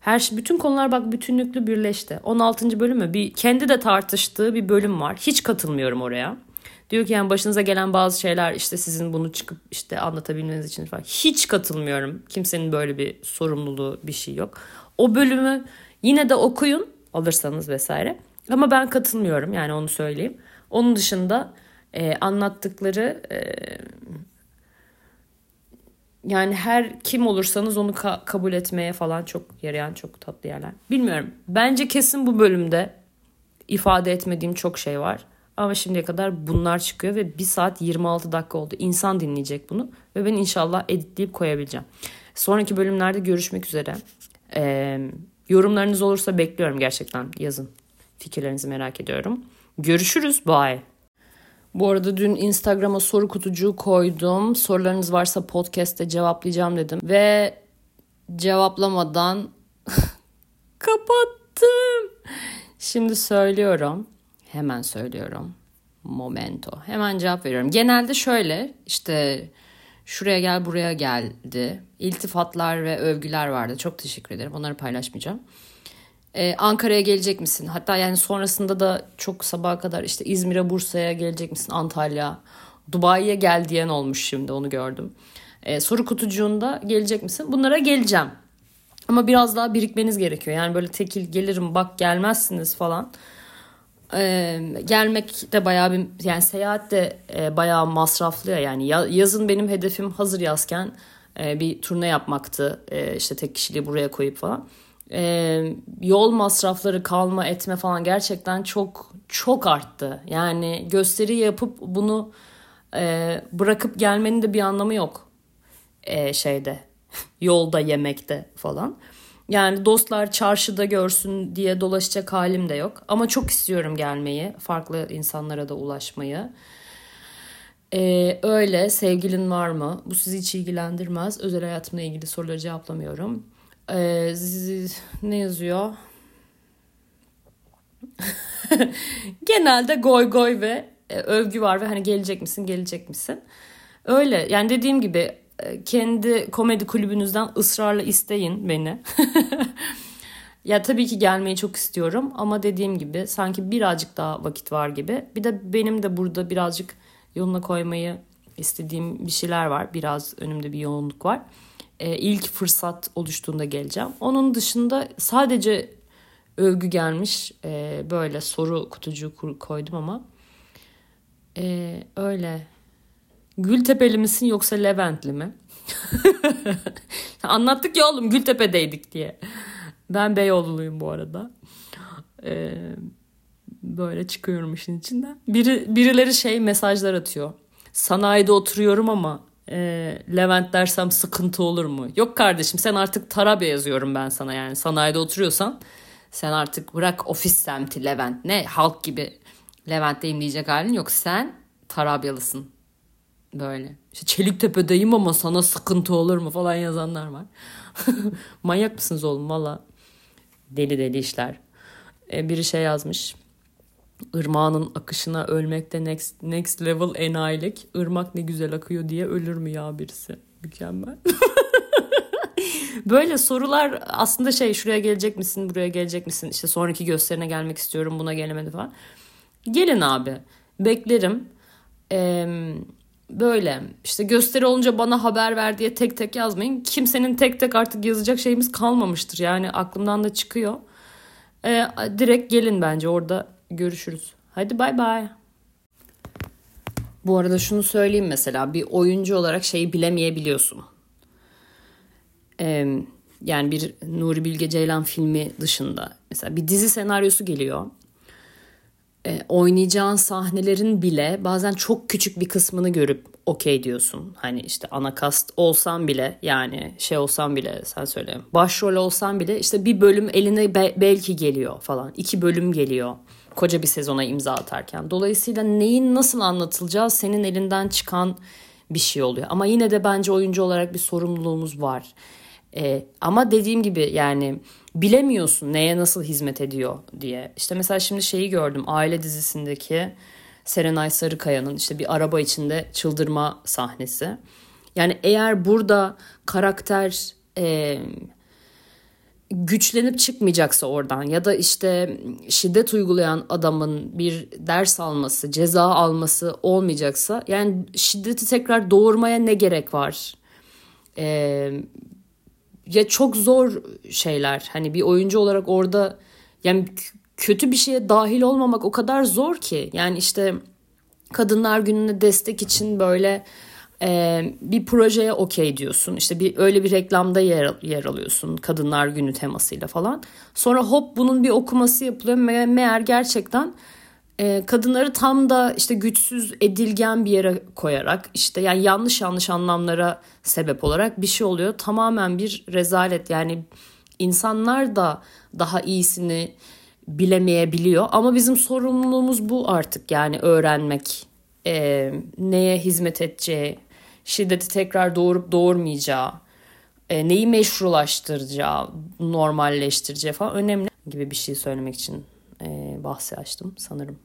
Her şey, bütün konular bak bütünlüklü birleşti. 16. bölümü bir kendi de tartıştığı bir bölüm var. Hiç katılmıyorum oraya. Diyor ki yani başınıza gelen bazı şeyler işte sizin bunu çıkıp işte anlatabilmeniz için falan. Hiç katılmıyorum. Kimsenin böyle bir sorumluluğu bir şey yok. O bölümü yine de okuyun alırsanız vesaire. Ama ben katılmıyorum yani onu söyleyeyim. Onun dışında e, anlattıkları e, yani her kim olursanız onu ka- kabul etmeye falan çok yarayan çok tatlı yerler. Bilmiyorum. Bence kesin bu bölümde ifade etmediğim çok şey var. Ama şimdiye kadar bunlar çıkıyor ve 1 saat 26 dakika oldu. İnsan dinleyecek bunu ve ben inşallah editleyip koyabileceğim. Sonraki bölümlerde görüşmek üzere. Ee, yorumlarınız olursa bekliyorum gerçekten yazın. Fikirlerinizi merak ediyorum. Görüşürüz. Bye. Bu arada dün Instagram'a soru kutucuğu koydum. Sorularınız varsa podcast'te cevaplayacağım dedim. Ve cevaplamadan [LAUGHS] kapattım. Şimdi söylüyorum. Hemen söylüyorum. Momento. Hemen cevap veriyorum. Genelde şöyle işte şuraya gel buraya geldi. İltifatlar ve övgüler vardı. Çok teşekkür ederim. Onları paylaşmayacağım. Ee, Ankara'ya gelecek misin? Hatta yani sonrasında da çok sabaha kadar işte İzmir'e, Bursa'ya gelecek misin? Antalya, Dubai'ye gel diyen olmuş şimdi onu gördüm. Ee, soru kutucuğunda gelecek misin? Bunlara geleceğim. Ama biraz daha birikmeniz gerekiyor. Yani böyle tekil gelirim bak gelmezsiniz falan. Ee, gelmek de bayağı bir yani seyahat de e, bayağı masraflı yani yazın benim hedefim hazır yazken e, bir turne yapmaktı e, işte tek kişiliği buraya koyup falan e, yol masrafları kalma etme falan gerçekten çok çok arttı. Yani gösteri yapıp bunu e, bırakıp gelmenin de bir anlamı yok e, şeyde [LAUGHS] yolda yemekte falan. Yani dostlar çarşıda görsün diye dolaşacak halim de yok. Ama çok istiyorum gelmeyi, farklı insanlara da ulaşmayı. Ee, öyle sevgilin var mı? Bu sizi hiç ilgilendirmez. Özel hayatımla ilgili soruları cevaplamıyorum. Ee, ne yazıyor? [LAUGHS] Genelde goy goy ve e, övgü var ve hani gelecek misin gelecek misin? Öyle yani dediğim gibi kendi komedi kulübünüzden ısrarla isteyin beni. [LAUGHS] ya tabii ki gelmeyi çok istiyorum ama dediğim gibi sanki birazcık daha vakit var gibi. Bir de benim de burada birazcık yoluna koymayı istediğim bir şeyler var. Biraz önümde bir yoğunluk var e, ilk fırsat oluştuğunda geleceğim. Onun dışında sadece övgü gelmiş e, böyle soru kutucuğu koydum ama e, öyle Gültepeli misin yoksa Leventli mi? [LAUGHS] Anlattık ya oğlum Gültepe'deydik diye. Ben Beyoğlu'luyum bu arada. Ee, böyle çıkıyorum işin içinden. Biri, birileri şey mesajlar atıyor. Sanayide oturuyorum ama e, Levent dersem sıkıntı olur mu? Yok kardeşim sen artık Tarabya yazıyorum ben sana yani sanayide oturuyorsan sen artık bırak ofis semti Levent ne halk gibi Levent'teyim diyecek halin yok sen Tarabyalısın böyle. İşte Çeliktepe'deyim ama sana sıkıntı olur mu falan yazanlar var. [LAUGHS] Manyak mısınız oğlum valla. Deli deli işler. Ee, biri şey yazmış. Irmağının akışına ölmekte next, next level enayilik. Irmak ne güzel akıyor diye ölür mü ya birisi? Mükemmel. [LAUGHS] Böyle sorular aslında şey şuraya gelecek misin, buraya gelecek misin? İşte sonraki gösterine gelmek istiyorum, buna gelemedi falan. Gelin abi. Beklerim. Ee, böyle işte gösteri olunca bana haber ver diye tek tek yazmayın. Kimsenin tek tek artık yazacak şeyimiz kalmamıştır. Yani aklımdan da çıkıyor. Ee, direkt gelin bence orada görüşürüz. Hadi bay bay. Bu arada şunu söyleyeyim mesela bir oyuncu olarak şeyi bilemeyebiliyorsun. Ee, yani bir Nuri Bilge Ceylan filmi dışında mesela bir dizi senaryosu geliyor. Ee, oynayacağın sahnelerin bile bazen çok küçük bir kısmını görüp okey diyorsun. Hani işte ana kast olsan bile yani şey olsan bile sen söyle başrol olsan bile işte bir bölüm eline be- belki geliyor falan. iki bölüm geliyor koca bir sezona imza atarken. Dolayısıyla neyin nasıl anlatılacağı senin elinden çıkan bir şey oluyor. Ama yine de bence oyuncu olarak bir sorumluluğumuz var. Ee, ama dediğim gibi yani bilemiyorsun neye nasıl hizmet ediyor diye. İşte mesela şimdi şeyi gördüm aile dizisindeki Serenay Sarıkaya'nın işte bir araba içinde çıldırma sahnesi. Yani eğer burada karakter e, güçlenip çıkmayacaksa oradan ya da işte şiddet uygulayan adamın bir ders alması, ceza alması olmayacaksa yani şiddeti tekrar doğurmaya ne gerek var? Ee, ya çok zor şeyler. Hani bir oyuncu olarak orada yani kötü bir şeye dahil olmamak o kadar zor ki. Yani işte Kadınlar Günü'ne destek için böyle e, bir projeye okey diyorsun. İşte bir öyle bir reklamda yer, yer alıyorsun Kadınlar Günü temasıyla falan. Sonra hop bunun bir okuması yapılıyor. Me meğer gerçekten kadınları tam da işte güçsüz edilgen bir yere koyarak işte yani yanlış yanlış anlamlara sebep olarak bir şey oluyor. Tamamen bir rezalet yani insanlar da daha iyisini bilemeyebiliyor ama bizim sorumluluğumuz bu artık yani öğrenmek e, neye hizmet edeceği şiddeti tekrar doğurup doğurmayacağı e, neyi meşrulaştıracağı normalleştireceği falan önemli gibi bir şey söylemek için e, bahsi açtım sanırım.